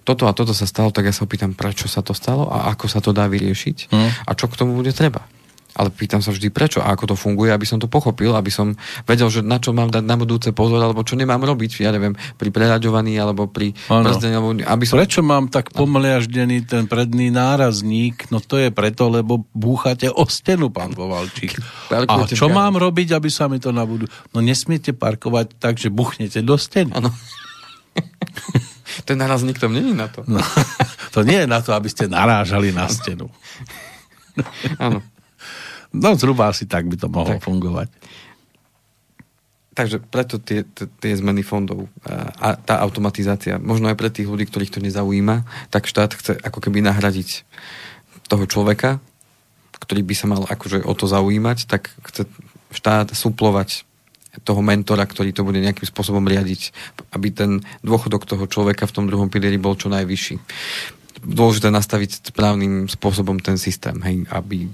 toto a toto sa stalo, tak ja sa opýtam, prečo sa to stalo a ako sa to dá vyriešiť mm. a čo k tomu bude treba. Ale pýtam sa vždy prečo a ako to funguje, aby som to pochopil, aby som vedel, že na čo mám dať na budúce pozor, alebo čo nemám robiť, ja neviem, pri preraďovaní alebo pri brzdení, alebo aby som... Prečo mám tak pomliaždený ten predný nárazník? No to je preto, lebo búchate o stenu, pán Povalčík. A čo mám robiť, aby sa mi to na budú... No nesmiete parkovať tak, že buchnete do steny. Ano. ten nárazník to není na to. No, to nie je na to, aby ste narážali na stenu. Áno. No zhruba asi tak by to mohlo tak. fungovať. Takže preto tie, tie zmeny fondov a tá automatizácia, možno aj pre tých ľudí, ktorých to nezaujíma, tak štát chce ako keby nahradiť toho človeka, ktorý by sa mal akože o to zaujímať, tak chce štát suplovať toho mentora, ktorý to bude nejakým spôsobom riadiť, aby ten dôchodok toho človeka v tom druhom pilieri bol čo najvyšší. Dôležité nastaviť správnym spôsobom ten systém, hej, aby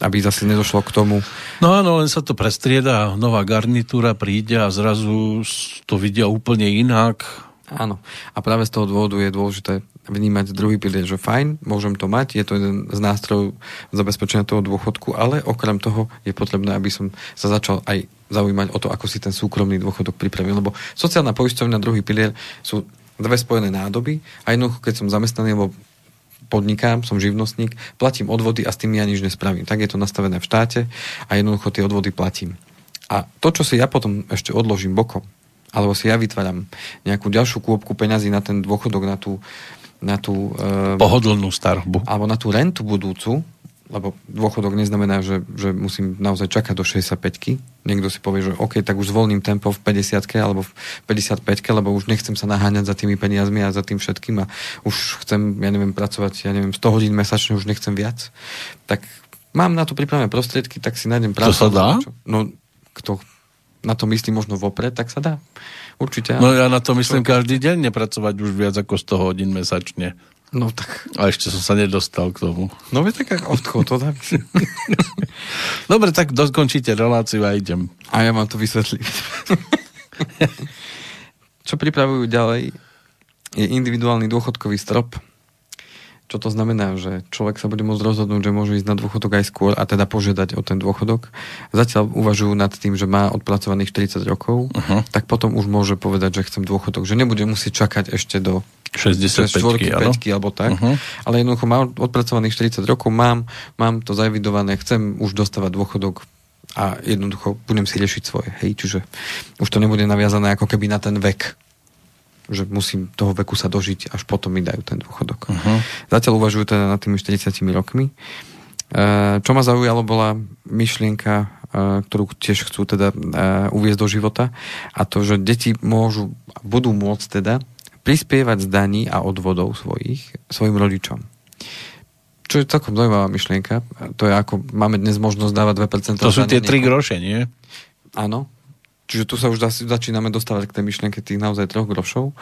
aby zase nedošlo k tomu. No áno, len sa to prestrieda, nová garnitúra príde a zrazu to vidia úplne inak. Áno. A práve z toho dôvodu je dôležité vnímať druhý pilier, že fajn, môžem to mať, je to jeden z nástrojov zabezpečenia toho dôchodku, ale okrem toho je potrebné, aby som sa začal aj zaujímať o to, ako si ten súkromný dôchodok pripravil, lebo sociálna poisťovňa, druhý pilier sú dve spojené nádoby a jednoducho, keď som zamestnaný, alebo podnikám, som živnostník, platím odvody a s tým ja nič nespravím. Tak je to nastavené v štáte a jednoducho tie odvody platím. A to, čo si ja potom ešte odložím bokom, alebo si ja vytváram nejakú ďalšiu kôpku peňazí na ten dôchodok, na tú, na tú e, pohodlnú starbu. Alebo na tú rentu budúcu, lebo dôchodok neznamená, že, že musím naozaj čakať do 65 Niekto si povie, že OK, tak už zvolním tempo v 50 alebo v 55 lebo už nechcem sa naháňať za tými peniazmi a za tým všetkým a už chcem, ja neviem, pracovať, ja neviem, 100 hodín mesačne, už nechcem viac. Tak mám na to pripravené prostriedky, tak si nájdem prácu. To sa dá? No, kto na to myslí možno vopred, tak sa dá. Určite. No ja na to myslím každý deň nepracovať už viac ako 100 hodín mesačne. No tak... A ešte som sa nedostal k tomu. No je tak odchod, to dá Dobre, tak dokončíte reláciu a idem. A ja mám to vysvetliť. Čo pripravujú ďalej je individuálny dôchodkový strop, čo to znamená, že človek sa bude môcť rozhodnúť, že môže ísť na dôchodok aj skôr a teda požiadať o ten dôchodok. Zatiaľ uvažujú nad tým, že má odpracovaných 40 rokov, uh-huh. tak potom už môže povedať, že chcem dôchodok. Že nebude musieť čakať ešte do 65 5 alebo tak. Uh-huh. Ale jednoducho mám odpracovaných 40 rokov, mám, mám to zavidované, chcem už dostávať dôchodok a jednoducho budem si riešiť svoje. Hej, čiže už to nebude naviazané ako keby na ten vek že musím toho veku sa dožiť, až potom mi dajú ten dôchodok. Uh-huh. Zatiaľ uvažujú teda nad tými 40 rokmi. E, čo ma zaujalo, bola myšlienka, e, ktorú tiež chcú teda e, uviezť do života a to, že deti môžu, budú môcť teda prispievať z daní a odvodov svojich, svojim rodičom. Čo je celkom zaujímavá myšlienka. To je ako, máme dnes možnosť dávať 2%. To sú tie 3 groše, nie? Áno, Čiže tu sa už začíname dostávať k tej myšlienke tých naozaj troch grošov,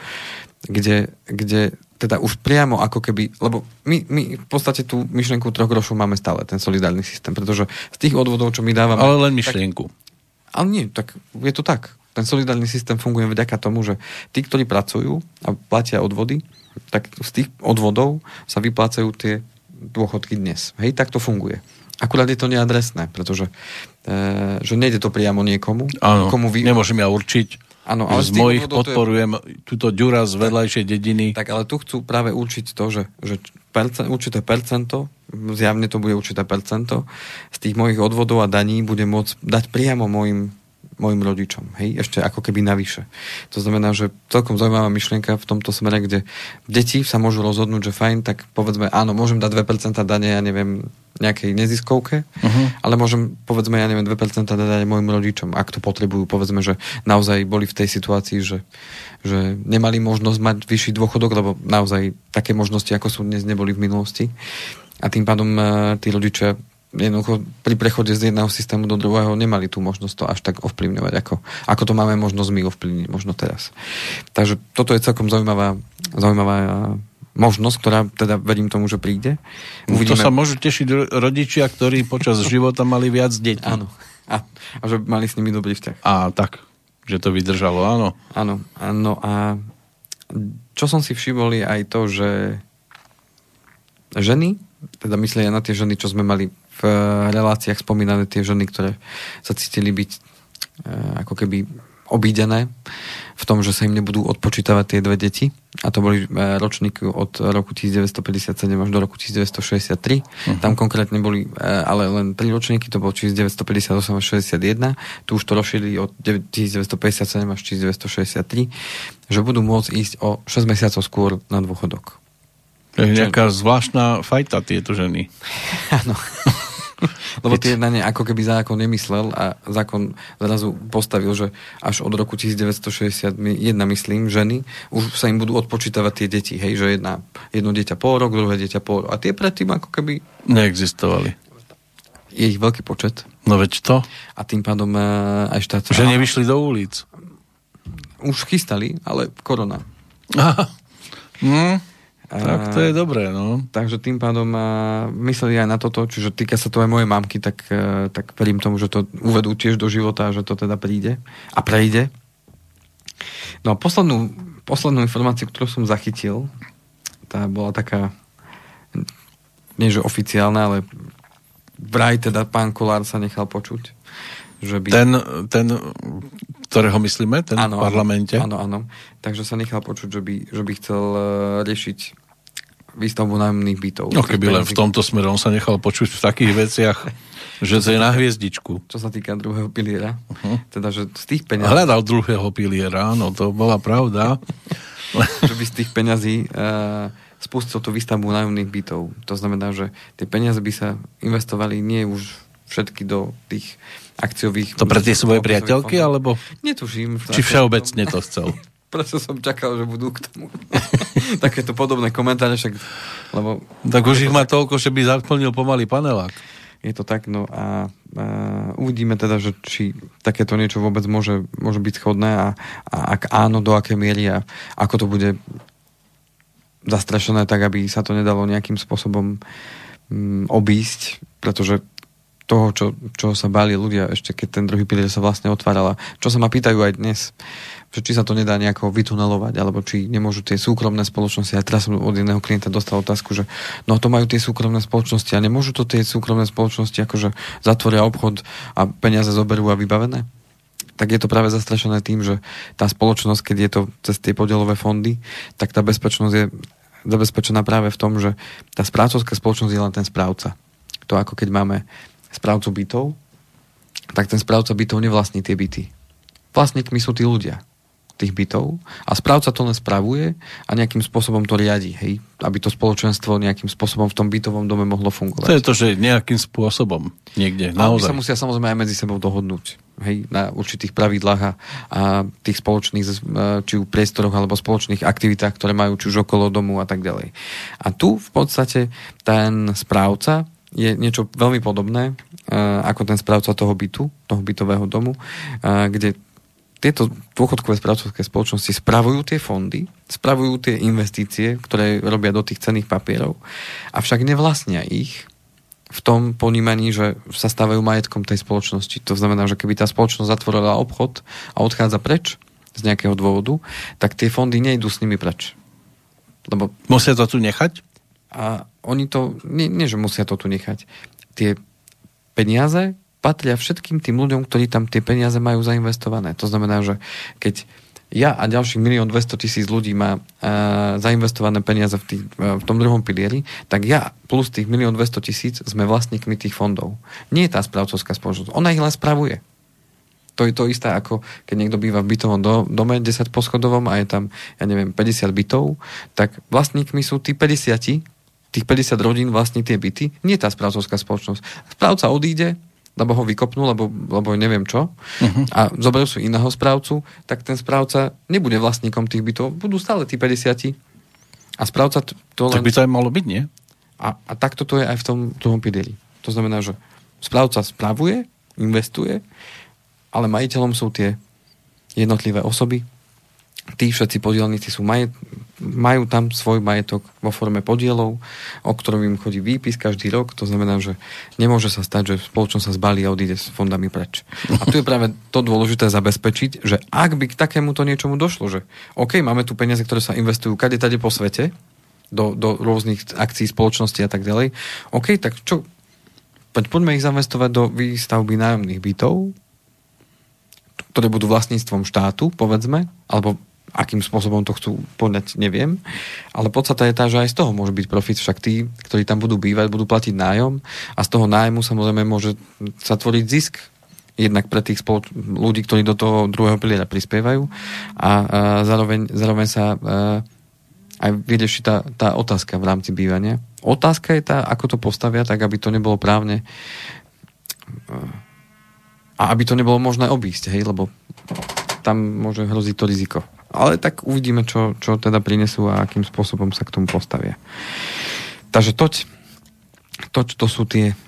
kde, kde teda už priamo ako keby, lebo my, my v podstate tú myšlienku troch grošov máme stále, ten solidárny systém, pretože z tých odvodov, čo my dávame... Ale len myšlienku. Tak, ale nie, tak je to tak. Ten solidárny systém funguje vďaka tomu, že tí, ktorí pracujú a platia odvody, tak z tých odvodov sa vyplácajú tie dôchodky dnes. Hej, tak to funguje. Akurát je to neadresné, pretože že nejde to priamo niekomu. Áno, komu vy... nemôžem ja určiť. Áno, ale z mojich podporujem je... túto ďura z vedľajšej dediny. Tak ale tu chcú práve určiť to, že, že percent, určité percento, zjavne to bude určité percento, z tých mojich odvodov a daní bude môcť dať priamo mojim mojim rodičom, hej, ešte ako keby navyše. To znamená, že celkom zaujímavá myšlienka v tomto smere, kde deti sa môžu rozhodnúť, že fajn, tak povedzme, áno, môžem dať 2% dane, ja neviem, nejakej neziskovke, uh-huh. ale môžem, povedzme, ja neviem, 2% dať aj mojim rodičom, ak to potrebujú, povedzme, že naozaj boli v tej situácii, že, že nemali možnosť mať vyšší dôchodok, lebo naozaj také možnosti, ako sú dnes, neboli v minulosti. A tým pádom uh, tí rodičia jednoducho pri prechode z jedného systému do druhého nemali tú možnosť to až tak ovplyvňovať, ako, ako to máme možnosť my ovplyvniť možno teraz. Takže toto je celkom zaujímavá, zaujímavá možnosť, ktorá teda verím tomu, že príde. Uvidíme. To sa môžu tešiť rodičia, ktorí počas života mali viac detí. Áno. A, a že mali s nimi dobrý vzťah. A tak, že to vydržalo, áno. Áno, áno. A čo som si všimol je aj to, že ženy teda myslia na tie ženy, čo sme mali v v reláciách spomínané tie ženy, ktoré sa cítili byť e, ako keby obídené v tom, že sa im nebudú odpočítavať tie dve deti. A to boli e, ročníky od roku 1957 až do roku 1963. Uh-huh. Tam konkrétne boli ale len tri ročníky, to bolo 1958 až 61. Tu už to rozšírili od 1957 až 1963, že budú môcť ísť o 6 mesiacov skôr na dôchodok. To je nejaká zvláštna fajta tieto ženy. Áno. Lebo tie na ne ako keby zákon nemyslel a zákon zrazu postavil, že až od roku 1961, myslím, ženy, už sa im budú odpočítavať tie deti, hej, že jedna, jedno dieťa pol rok, druhé dieťa pol rok. A tie predtým ako keby... Neexistovali. Je ich veľký počet. No veď to. A tým pádom aj štát... Že nevyšli do ulic. Už chystali, ale korona. Aha. Hm. Tak to je dobré, no. Takže tým pádom mysleli aj na toto, čiže týka sa to aj mojej mamky, tak, uh, tak verím tomu, že to uvedú tiež do života, že to teda príde a prejde. No a poslednú, poslednú informáciu, ktorú som zachytil, tá bola taká, nie že oficiálna, ale vraj teda pán Kolár sa nechal počuť. Že by... Ten, ten, ktorého myslíme, ten ano, v parlamente? Áno, áno. Takže sa nechal počuť, že by, že by chcel uh, riešiť výstavbu nájomných bytov. No keby len v tomto smere on sa nechal počuť v takých veciach, že to je na hviezdičku. Čo sa týka druhého piliera. Uh-huh. Teda, že z tých peňazí... Hľadal druhého piliera, áno, to bola pravda. že by z tých peňazí uh, spustil tú výstavbu nájomných bytov. To znamená, že tie peniaze by sa investovali nie už všetky do tých akciových... To pre tie svoje priateľky, fondov. alebo... Netuším. Či všeobecne to chcel? Preto som čakal, že budú k tomu takéto podobné komentáre, však, lebo... Tak už ich má toľko, že by zaplnil pomaly panelák. Je to tak, no a, a uvidíme teda, že či takéto niečo vôbec môže, môže byť schodné a, a ak áno, do aké miery a ako to bude zastrašené tak, aby sa to nedalo nejakým spôsobom mm, obísť, pretože toho, čo, čo sa báli ľudia ešte keď ten druhý pilier sa vlastne otvárala. Čo sa ma pýtajú aj dnes, že či sa to nedá nejako vytunelovať, alebo či nemôžu tie súkromné spoločnosti, a teraz som od jedného klienta dostal otázku, že no to majú tie súkromné spoločnosti a nemôžu to tie súkromné spoločnosti akože zatvoria obchod a peniaze zoberú a vybavené? tak je to práve zastrašené tým, že tá spoločnosť, keď je to cez tie podielové fondy, tak tá bezpečnosť je zabezpečená práve v tom, že tá správcovská spoločnosť je len ten správca. To ako keď máme správcu bytov, tak ten správca bytov nevlastní tie byty. Vlastníkmi sú tí ľudia tých bytov a správca to len spravuje a nejakým spôsobom to riadi, hej, aby to spoločenstvo nejakým spôsobom v tom bytovom dome mohlo fungovať. To je to, že nejakým spôsobom niekde, naozaj. A sa musia samozrejme aj medzi sebou dohodnúť, hej, na určitých pravidlách a, a tých spoločných, e, či v priestoroch alebo spoločných aktivitách, ktoré majú či už okolo domu a tak ďalej. A tu v podstate ten správca je niečo veľmi podobné uh, ako ten správca toho bytu, toho bytového domu, uh, kde tieto dôchodkové správcovské spoločnosti spravujú tie fondy, spravujú tie investície, ktoré robia do tých cených papierov, avšak nevlastnia ich v tom ponímaní, že sa stávajú majetkom tej spoločnosti. To znamená, že keby tá spoločnosť zatvorila obchod a odchádza preč z nejakého dôvodu, tak tie fondy nejdú s nimi preč. Lebo... Musia to tu nechať? A oni to, nie, nie že musia to tu nechať. Tie peniaze patria všetkým tým ľuďom, ktorí tam tie peniaze majú zainvestované. To znamená, že keď ja a ďalších milión 200 tisíc ľudí má uh, zainvestované peniaze v, tých, uh, v tom druhom pilieri, tak ja plus tých milión 200 tisíc sme vlastníkmi tých fondov. Nie je tá správcovská spoločnosť. Ona ich len spravuje. To je to isté, ako keď niekto býva v bytovom do, dome 10 poschodovom a je tam, ja neviem, 50 bytov, tak vlastníkmi sú tí 50 tých 50 rodín vlastní tie byty, nie tá správcovská spoločnosť. Správca odíde, lebo ho vykopnú, lebo, lebo neviem čo, uh-huh. a zoberú si iného správcu, tak ten správca nebude vlastníkom tých bytov, budú stále tí 50 a správca to, to len... Tak by to aj malo byť, nie? A, a takto to je aj v tom druhom pideli. To znamená, že správca spravuje, investuje, ale majiteľom sú tie jednotlivé osoby, tí všetci podielníci sú majet, majú tam svoj majetok vo forme podielov, o ktorom im chodí výpis každý rok. To znamená, že nemôže sa stať, že spoločnosť sa zbalí a odíde s fondami preč. A tu je práve to dôležité zabezpečiť, že ak by k takémuto niečomu došlo, že OK, máme tu peniaze, ktoré sa investujú kade tade po svete, do, do rôznych akcií spoločnosti a tak ďalej, OK, tak čo, poďme ich zainvestovať do výstavby nájomných bytov, ktoré budú vlastníctvom štátu, povedzme, alebo akým spôsobom to chcú podať, neviem. Ale podstata je tá, že aj z toho môže byť profit, však tí, ktorí tam budú bývať, budú platiť nájom a z toho nájmu samozrejme môže sa tvoriť zisk jednak pre tých spoloč- ľudí, ktorí do toho druhého piliera prispievajú a, a zároveň, zároveň sa a, aj vyrieši tá, tá otázka v rámci bývania. Otázka je tá, ako to postavia, tak aby to nebolo právne a aby to nebolo možné obísť, hej, lebo tam môže hroziť to riziko. Ale tak uvidíme, čo, čo teda prinesú a akým spôsobom sa k tomu postavia. Takže toť, toť to sú tie,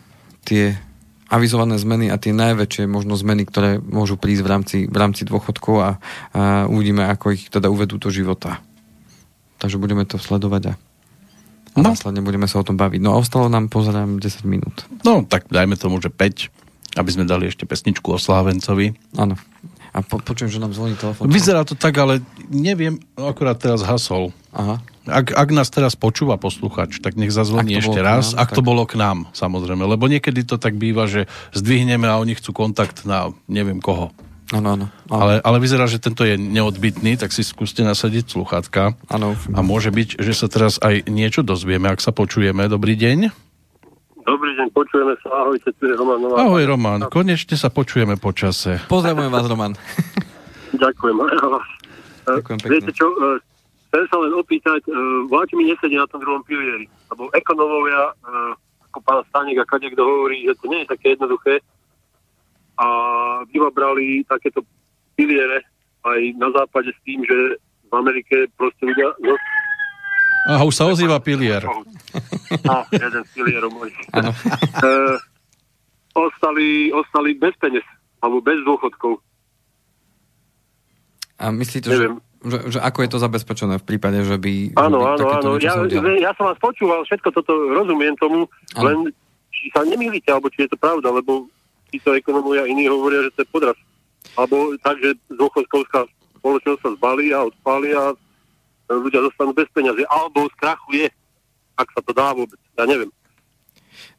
tie avizované zmeny a tie najväčšie možno zmeny, ktoré môžu prísť v rámci, v rámci dôchodkov a, a uvidíme, ako ich teda uvedú do života. Takže budeme to sledovať a, a no. následne budeme sa o tom baviť. No a ostalo nám, pozerám, 10 minút. No, tak dajme tomu, že 5, aby sme dali ešte pesničku o Slávencovi. Áno. A po, počujem, že nám zvoní telefón. Vyzerá to tak, ale neviem, akurát teraz hasol. Aha. Ak, ak nás teraz počúva posluchač, tak nech zazvoní ešte raz, nám, ak tak... to bolo k nám, samozrejme. Lebo niekedy to tak býva, že zdvihneme a oni chcú kontakt na neviem koho. Áno, áno. Ale, ale vyzerá, že tento je neodbitný, tak si skúste nasadiť sluchátka. Áno. A môže byť, že sa teraz aj niečo dozvieme, ak sa počujeme. Dobrý deň. Dobrý deň, počujeme sa. Ahojte, tu je Roman Nová. Ahoj Roman, konečne sa počujeme po čase. Pozdravujem vás, Roman. Ďakujem. Ďakujem pekne. Viete čo, e, chcem sa len opýtať, e, vláči mi nesedí na tom druhom pilieri, lebo ekonomovia, e, ako pán Stanek a kto hovorí, že to nie je také jednoduché a vyvabrali takéto piliere aj na západe s tým, že v Amerike proste ľudia Aha, už sa ozýva pilier. No, jeden z pilierov mojich. e, ostali, ostali bez peniaz, alebo bez dôchodkov. A myslíte, že, že, že ako je to zabezpečené v prípade, že by... Áno, áno, áno. Ja, ja som vás počúval, všetko toto rozumiem tomu, ano. len či sa nemýlite, alebo či je to pravda, lebo títo ekonomovia iní hovoria, že to je podraz. Alebo tak, že dôchodkovská spoločnosť sa zbalí a odpáli a ľudia zostanú bez peniazy, alebo skrachuje, ak sa to dá vôbec, ja neviem.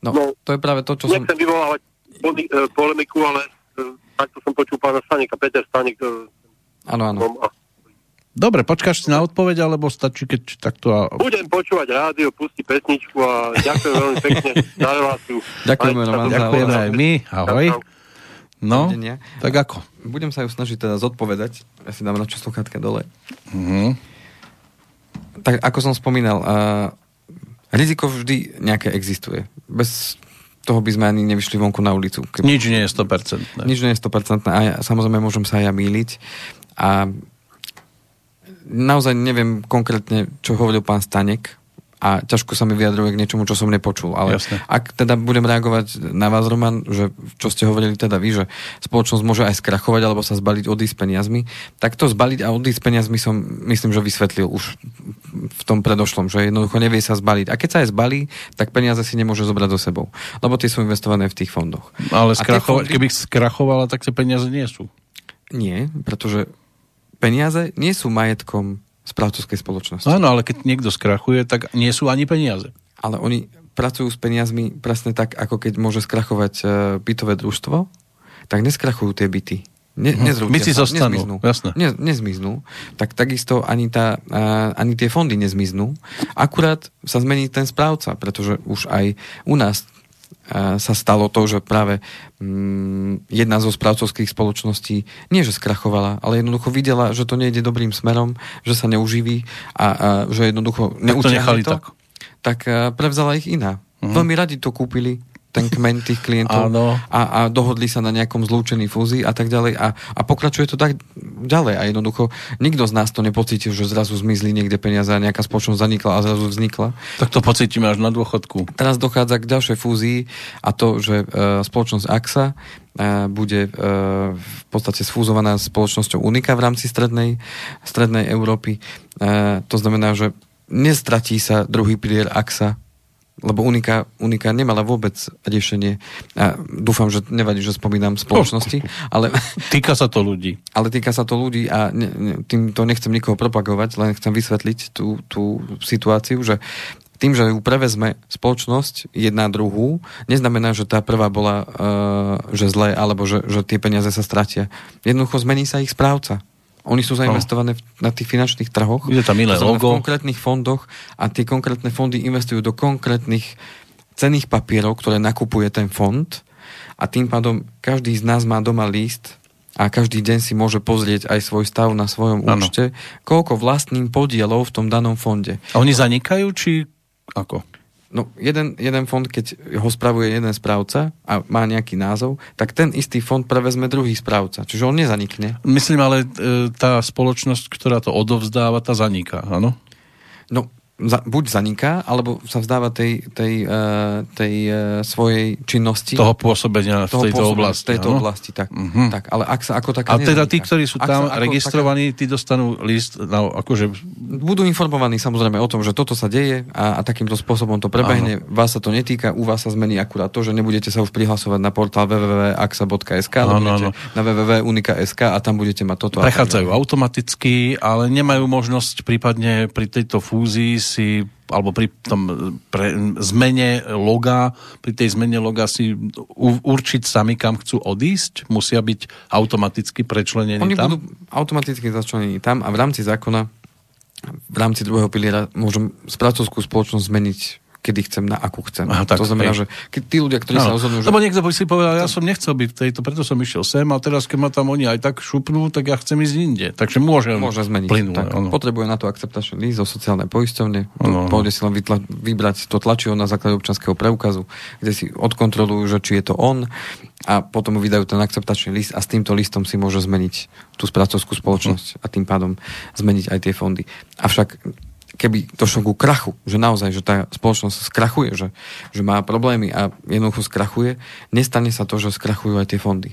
No, no to je práve to, čo nechcem som... Nechcem vyvolávať e, polemiku, ale e, takto som počul pána Staneka, Peter Stanek. E, áno, áno. Dobre, počkáš si na odpoveď, alebo stačí, keď takto... A... Budem počúvať rádio, pusti pesničku a ďakujem veľmi pekne za reláciu. Ďakujeme, Roman. Ďakujeme aj my. Ahoj. No, tak ako? Budem sa ju snažiť teda zodpovedať. Ja si dám radšej sluchátka dole. Mhm tak ako som spomínal, uh, riziko vždy nejaké existuje. Bez toho by sme ani nevyšli vonku na ulicu. Keby... Nič nie je 100%. Ne? Nič nie je 100% a ja, samozrejme môžem sa aj ja míliť. A naozaj neviem konkrétne, čo hovoril pán Stanek, a ťažko sa mi vyjadruje k niečomu, čo som nepočul. Ale Jasne. ak teda budem reagovať na vás, Roman, že čo ste hovorili teda vy, že spoločnosť môže aj skrachovať alebo sa zbaliť, odísť peniazmi, tak to zbaliť a odísť peniazmi som, myslím, že vysvetlil už v tom predošlom, že jednoducho nevie sa zbaliť. A keď sa aj zbalí, tak peniaze si nemôže zobrať do sebou, lebo tie sú investované v tých fondoch. Ale skrachovať, fondy... keby skrachovala, tak tie peniaze nie sú. Nie, pretože peniaze nie sú majetkom správcovskej spoločnosti. Áno, ale keď niekto skrachuje, tak nie sú ani peniaze. Ale oni pracujú s peniazmi presne tak, ako keď môže skrachovať uh, bytové družstvo, tak neskrachujú tie byty. Ne, mhm. nezrútia si zostanú, nezmiznú. Jasné. Ne, nezmiznú. Tak takisto ani, tá, uh, ani tie fondy nezmiznú. Akurát sa zmení ten správca, pretože už aj u nás sa stalo to, že práve mm, jedna zo správcovských spoločností nie, že skrachovala, ale jednoducho videla, že to nejde dobrým smerom, že sa neuživí a, a že jednoducho neutiahli to, to, tak, tak prevzala ich iná. Uh-huh. Veľmi radi to kúpili, ten kmen tých klientov a, a dohodli sa na nejakom zlúčení fúzii a tak ďalej a, a pokračuje to tak ďalej a jednoducho nikto z nás to nepocítil, že zrazu zmizli niekde peniaze a nejaká spoločnosť zanikla a zrazu vznikla. Tak to pocítime až na dôchodku. Teraz dochádza k ďalšej fúzii a to, že e, spoločnosť AXA e, bude e, v podstate sfúzovaná s spoločnosťou Unika v rámci strednej, strednej Európy. E, to znamená, že nestratí sa druhý pilier AXA lebo Unika, Unika nemala vôbec riešenie. A dúfam, že nevadí, že spomínam spoločnosti, ale... Týka sa to ľudí. Ale týka sa to ľudí a ne, ne, týmto nechcem nikoho propagovať, len chcem vysvetliť tú, tú situáciu, že tým, že ju prevezme spoločnosť jedna druhú, neznamená, že tá prvá bola uh, že zlé, alebo že, že tie peniaze sa stratia. Jednoducho zmení sa ich správca. Oni sú zainvestované no. na tých finančných trhoch. Je tam iné logo. V konkrétnych fondoch a tie konkrétne fondy investujú do konkrétnych cených papierov, ktoré nakupuje ten fond a tým pádom každý z nás má doma list a každý deň si môže pozrieť aj svoj stav na svojom ano. účte, koľko vlastným podielov v tom danom fonde. A oni zanikajú, či ako? No, jeden, jeden fond, keď ho spravuje jeden správca a má nejaký názov, tak ten istý fond prevezme druhý správca. Čiže on nezanikne. Myslím, ale e, tá spoločnosť, ktorá to odovzdáva, tá zaniká, áno? No, za, buď zaniká, alebo sa vzdáva tej, tej, uh, tej uh, svojej činnosti. Toho pôsobenia v tejto oblasti. V tejto oblasti, tak. Uh-huh. tak. Ale ak sa ako taká A teda tí, ktorí sú tam registrovaní, taká... tí dostanú list, na, akože... Budú informovaní samozrejme o tom, že toto sa deje a, a takýmto spôsobom to prebehne. Ano. Vás sa to netýka, u vás sa zmení akurát to, že nebudete sa už prihlasovať na portál www.axa.sk, ale ano, ano. na www.unika.sk a tam budete mať toto. Prechádzajú automaticky, ale nemajú možnosť prípadne pri tejto fúzii si alebo pri tom pre, zmene loga, pri tej zmene loga si u, určiť sami, kam chcú odísť? Musia byť automaticky prečlenení Oni tam? budú automaticky začlenení tam a v rámci zákona v rámci druhého piliera môžem spracovskú spoločnosť zmeniť kedy chcem, na akú chcem. Aha, tak, to znamená, hej. že keď tí ľudia, ktorí no. sa rozhodnú... Že... Lebo niekto si povedal, ja som nechcel byť v tejto, preto som išiel sem a teraz, keď ma tam oni aj tak šupnú, tak ja chcem ísť inde. Takže môžem Môže zmeniť. Plynule, tak, potrebuje na to akceptačný líst zo sociálnej poisťovne. Pôjde si len vytla, vybrať to tlačivo na základe občanského preukazu, kde si odkontrolujú, že či je to on a potom mu vydajú ten akceptačný list a s týmto listom si môže zmeniť tú spracovskú spoločnosť uh-huh. a tým pádom zmeniť aj tie fondy. Avšak keby došlo ku krachu, že naozaj, že tá spoločnosť skrachuje, že, že má problémy a jednoducho skrachuje, nestane sa to, že skrachujú aj tie fondy.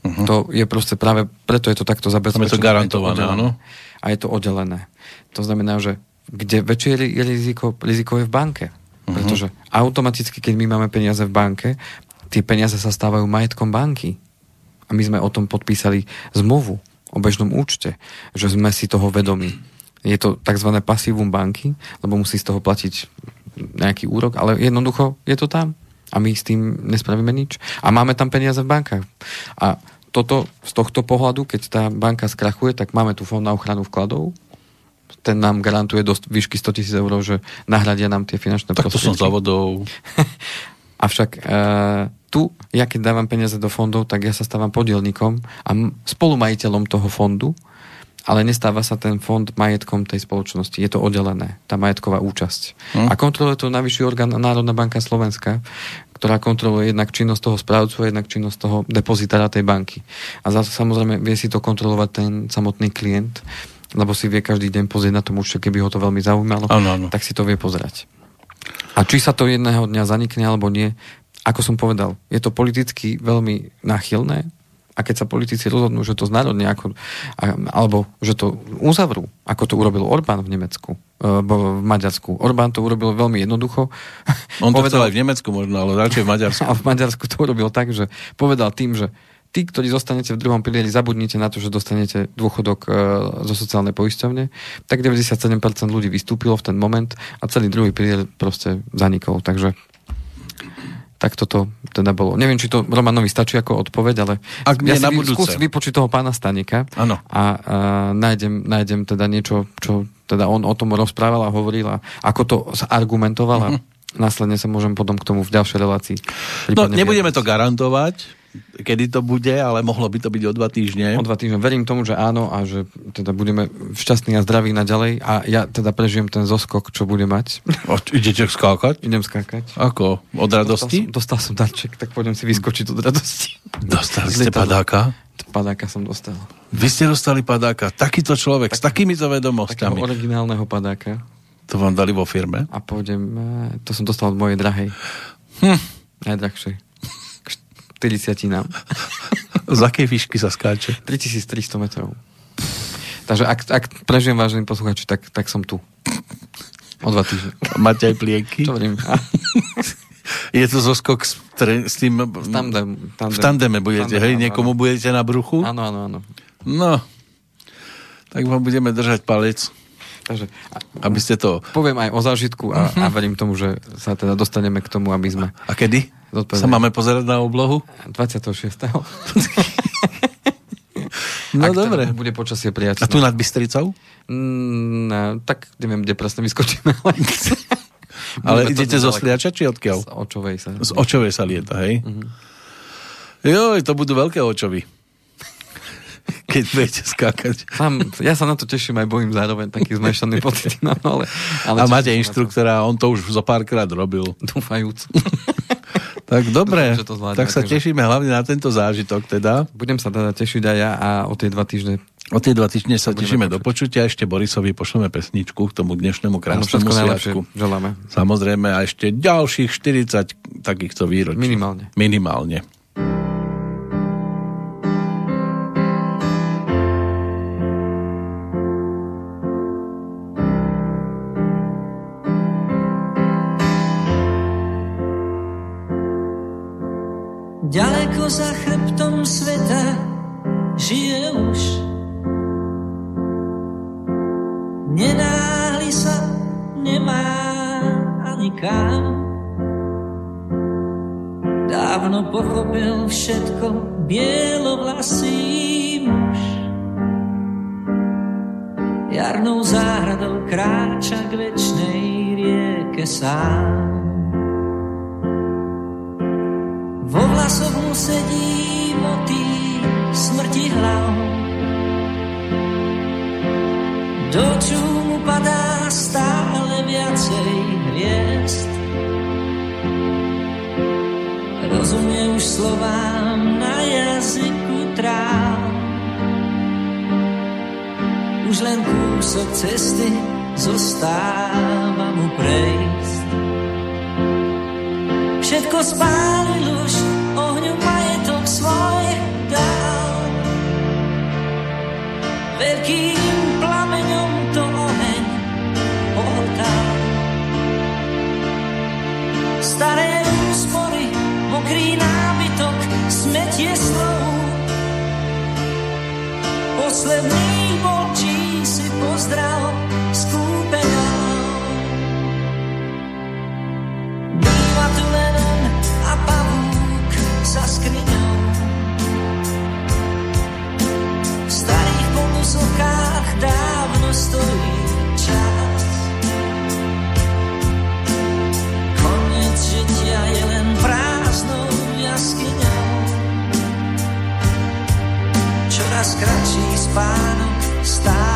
Uh-huh. To je proste práve, preto je to takto zabezpečené. je to garantované, áno. A je to oddelené. To znamená, že kde väčšie je riziko, riziko je v banke. Uh-huh. Pretože automaticky, keď my máme peniaze v banke, tie peniaze sa stávajú majetkom banky. A my sme o tom podpísali zmluvu o bežnom účte, že sme si toho vedomi je to tzv. pasívum banky, lebo musí z toho platiť nejaký úrok, ale jednoducho je to tam a my s tým nespravíme nič. A máme tam peniaze v bankách. A toto, z tohto pohľadu, keď tá banka skrachuje, tak máme tu fond na ochranu vkladov, ten nám garantuje dosť výšky 100 tisíc eur, že nahradia nám tie finančné tak prostriedky. Tak to som závodov. Avšak e, tu, ja keď dávam peniaze do fondov, tak ja sa stávam podielnikom a spolumajiteľom toho fondu ale nestáva sa ten fond majetkom tej spoločnosti. Je to oddelené, tá majetková účasť. Hm. A kontroluje to najvyšší orgán Národná banka Slovenska, ktorá kontroluje jednak činnosť toho správcu a jednak činnosť toho depozitára tej banky. A za, samozrejme vie si to kontrolovať ten samotný klient, lebo si vie každý deň pozrieť na tom účte, keby ho to veľmi zaujímalo, ano, ano. tak si to vie pozerať. A či sa to jedného dňa zanikne alebo nie, ako som povedal, je to politicky veľmi náchylné, a keď sa politici rozhodnú, že to znárodne ako, alebo že to uzavrú, ako to urobil Orbán v Nemecku, e, v Maďarsku. Orbán to urobil veľmi jednoducho. On to povedal aj v Nemecku možno, ale radšej v Maďarsku. A v Maďarsku to urobil tak, že povedal tým, že tí, ktorí zostanete v druhom pilieri, zabudnite na to, že dostanete dôchodok e, zo sociálnej poisťovne, tak 97% ľudí vystúpilo v ten moment a celý druhý pilier proste zanikol. Takže tak toto teda bolo. Neviem, či to Romanovi stačí ako odpoveď, ale Ak ja si na budúce. skús vypočiť toho pána Stanika ano. a, a nájdem, nájdem teda niečo, čo teda on o tom rozprával a hovoril a ako to argumentoval a uh-huh. následne sa môžem potom k tomu v ďalšej relácii. No, nebudeme to garantovať, kedy to bude, ale mohlo by to byť o dva týždne. O dva týždne. Verím tomu, že áno a že teda budeme šťastní a zdraví naďalej a ja teda prežijem ten zoskok, čo bude mať. O, idete skákať? Idem skákať. Ako? Od radosti? Dostal som, dostal som darček, tak pôjdem si vyskočiť od radosti. Dostali ste padáka? Padáka som dostal. Vy ste dostali padáka. Takýto človek, tak, s takýmito vedomosťami. Takého originálneho padáka. To vám dali vo firme? A pôjdem, eh, to som dostal od mojej drahej. Hm. Najdrahšej. 40 nám. Z akej výšky sa skáče? 3300 metrov. Takže ak, ak prežijem vážený posluchači, tak, tak som tu. O dva týždne. Máte aj plienky? To verím. Je to zoskok s, tre, s tým... S tandem, tandem. V tandeme budete, tandem, hej? Áno, Niekomu áno. budete na bruchu? Áno, áno, áno. No, tak vám budeme držať palec. Takže, aby ste to... Poviem aj o zážitku a, a verím tomu, že sa teda dostaneme k tomu, aby sme... A kedy? Sa máme pozerať na oblohu? 26. no Ak dobre. Bude počasie priateľné. A tu nad Bystricou? Mm, no, tak neviem, kde presne vyskočíme. Ale idete zo Sliača, či odkiaľ? Z Očovej sa. Z Očovej sa lieta, hej? Uh-huh. Joj, to budú veľké očovy. Keď budete skákať. Sam, ja sa na to teším, aj bojím zároveň taký zmešaný pocit. No, ale, ale a máte inštruktora, on to už zo párkrát robil. Dúfajúc. tak dobre, Dúfam, zvládne, tak sa takže... tešíme hlavne na tento zážitok teda. Budem sa teda tešiť aj ja a o tie dva týždne O tie dva týždne sa tešíme do počutia. Ešte Borisovi pošleme pesničku k tomu dnešnému krásnemu sviatku. Želáme. Samozrejme a ešte ďalších 40 takýchto výročí. Minimálne. Minimálne. Žije už Nenáhli sa, nemá ani kam. Dávno pochopil všetko bielovlasý muž. Jarnou záhradou kráča k večnej rieke sám. Vo vlasoch mu sedí motý smrti hlav do čúmu padá stále viacej hviezd. Rozumie už slovám na jazyku tráv. Už len kúsok cesty zostáva mu prejsť. Všetko spálil už, Veľkým plameňom to oheň ohotá. Staré úspory, mokrý nábytok, smetie slov. Posledný močí si pozdrav skúpená. Býva tu len a pavúk sa skriňou. Pokusokách dávno stojí čas. Koniec žitia je len prázdnou jaskyňou. Čoraz kratší spánok, stále